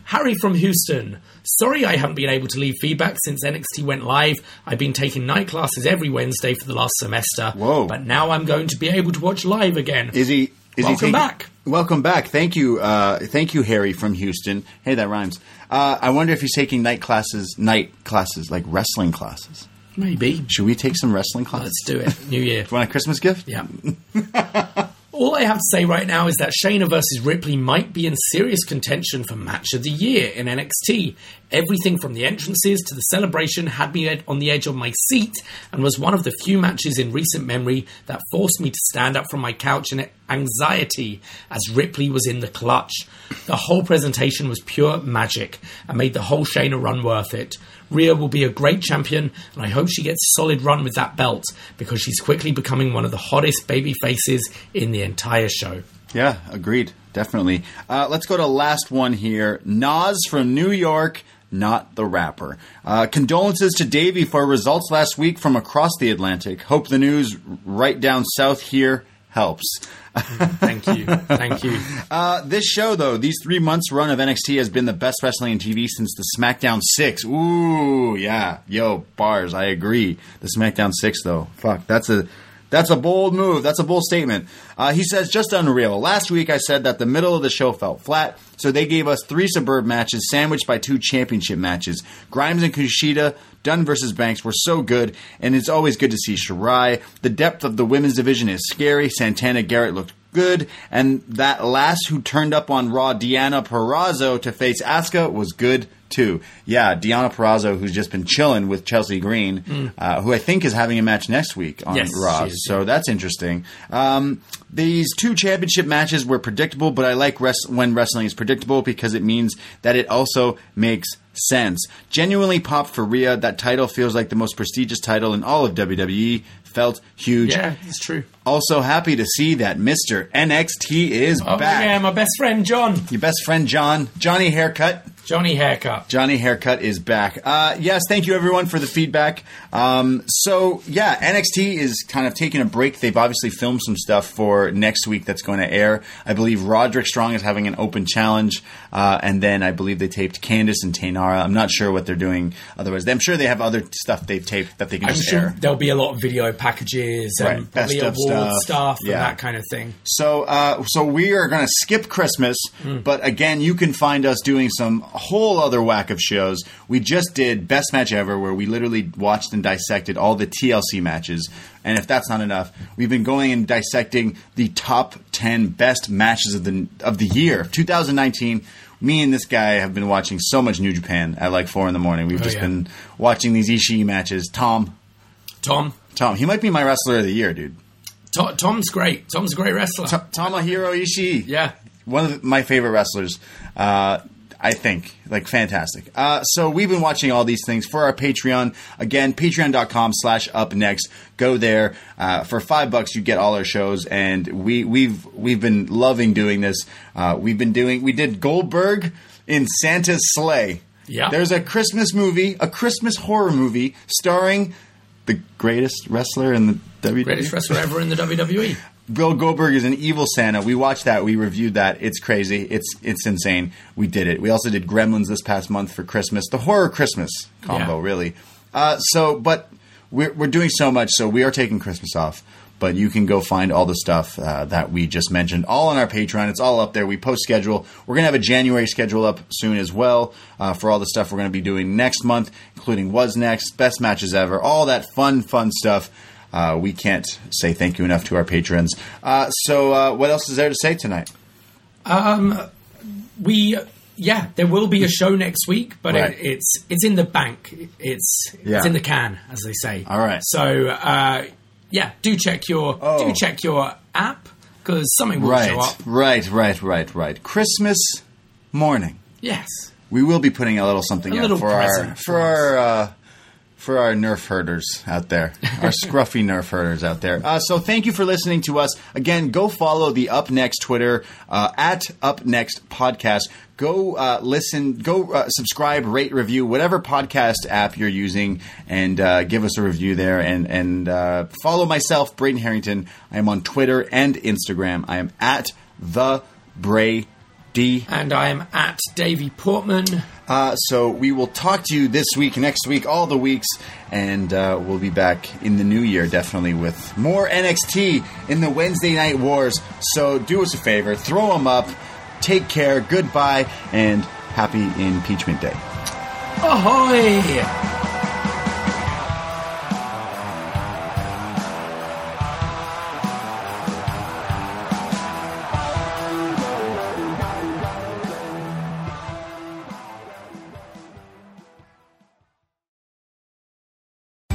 Harry from Houston. Sorry I haven't been able to leave feedback since NXT went live. I've been taking night classes every Wednesday for the last semester. Whoa. But now I'm going to be able to watch live again. Is he? Is Welcome he taking, back. Welcome back. Thank you. Uh, thank you, Harry from Houston. Hey, that rhymes. Uh, I wonder if he's taking night classes, night classes, like wrestling classes. Maybe. Should we take some wrestling classes? Let's do it. New year. Want a Christmas gift? Yeah. All I have to say right now is that Shayna versus Ripley might be in serious contention for match of the year in NXT. Everything from the entrances to the celebration had me on the edge of my seat and was one of the few matches in recent memory that forced me to stand up from my couch in anxiety as Ripley was in the clutch. The whole presentation was pure magic and made the whole Shayna run worth it. Rhea will be a great champion, and I hope she gets a solid run with that belt because she's quickly becoming one of the hottest baby faces in the entire show. Yeah, agreed. Definitely. Uh, let's go to last one here. Nas from New York, not the rapper. Uh, condolences to Davey for results last week from across the Atlantic. Hope the news right down south here helps. Thank you. Thank you. Uh, this show, though, these three months run of NXT has been the best wrestling on TV since the SmackDown 6. Ooh, yeah. Yo, bars, I agree. The SmackDown 6, though. Fuck, that's a. That's a bold move. That's a bold statement. Uh, he says, just unreal. Last week I said that the middle of the show felt flat, so they gave us three suburb matches sandwiched by two championship matches. Grimes and Kushida, Dunne versus Banks were so good, and it's always good to see Shirai. The depth of the women's division is scary. Santana Garrett looked good, and that last who turned up on Raw, Deonna Purrazzo to face Asuka was good too. Yeah, Deonna Purrazzo, who's just been chilling with Chelsea Green, uh, who I think is having a match next week on Yes, Raw. so that's interesting. Um, these two championship matches were predictable, but I like res- when wrestling is predictable because it means that it also makes sense. Genuinely popped for Rhea. That title feels like the most prestigious title in all of WWE. Felt huge. Yeah, it's true. Also happy to see that Mr. NXT is Oh, back. yeah, my best friend, John. Your best friend John, Johnny Haircut. Johnny Haircut. Johnny Haircut is back. Uh, yes, thank you everyone for the feedback. Um, so yeah, NXT is kind of taking a break. They've obviously filmed some stuff for next week that's going to air. I believe Roderick Strong is having an open challenge, uh, and then I believe they taped Candice and Tainara. I'm not sure what they're doing otherwise. I'm sure they have other stuff they've taped that they can I'm just sure air. there'll be a lot of video packages and Right, probably best award of stuff, stuff, and yeah. that kind of thing. So, uh, so we are going to skip Christmas, Hmm. but again, you can find us doing some whole other whack of shows. We just did best match ever, where we literally watched and dissected all the TLC matches. And if that's not enough, we've been going and dissecting the top ten best matches of the of the year, 2019. Me and this guy have been watching so much New Japan at like four in the morning. We've Oh, just yeah. been watching these Ishii matches. Tom, Tom. Tom, he might be my wrestler of the year, dude. To- Tom's great. Tom's a great wrestler. T- Tomohiro Ishii. yeah. one of the, my favorite wrestlers. Uh, I think like fantastic. Uh, so we've been watching all these things for our Patreon. Again, patreon.com slash upNXT. Go there. Uh, for five bucks you get all our shows and we, we've we've been loving doing this. Uh, we've been doing we did Goldberg in Santa's Slay. Yeah. There's a Christmas movie, a Christmas horror movie starring the greatest wrestler in the WWE. Greatest wrestler ever in the. WWE. Bill Goldberg is an evil Santa. We watched that. We reviewed that. It's crazy. It's it's insane. We did it. We also did Gremlins this past month for Christmas. The horror Christmas combo, Yeah. really. Uh, so, but we're we're doing so much. So we are taking Christmas off. But you can go find all the stuff uh, that we just mentioned all on our Patreon. It's all up there. We post schedule. We're gonna have a January schedule up soon as well uh, for all the stuff we're gonna be doing next month, including what's next, best matches ever, all that fun, fun stuff. Uh, we can't say thank you enough to our patrons. Uh, so, uh, what else is there to say tonight? We, yeah, there will be a show next week, but Right. it, it's it's in the bank. It's Yeah. it's in the can, as they say. All right. So, uh, yeah, do check your Oh. do check your app because something will show up. right, right, right, right. Christmas morning, Yes. we will be putting a little something A out little for our for our uh, for our Nerf herders out there, our scruffy Nerf herders out there. Uh, so, thank you for listening to us. Again, go follow the upNXT Twitter uh, at upNXT Podcast. Go uh, listen, go uh, subscribe, rate, review, whatever podcast app you're using, and uh, give us a review there. And and uh, follow myself, Braden Herrington. I am on Twitter and Instagram. I am at the Bray D. And I am at Davie Portman. Uh, so we will talk to you this week, next week, all the weeks, and uh, we'll be back in the new year definitely with more NXT in the Wednesday Night Wars. So do us a favor, throw them up, take care, goodbye, and happy Impeachment Day. Ahoy!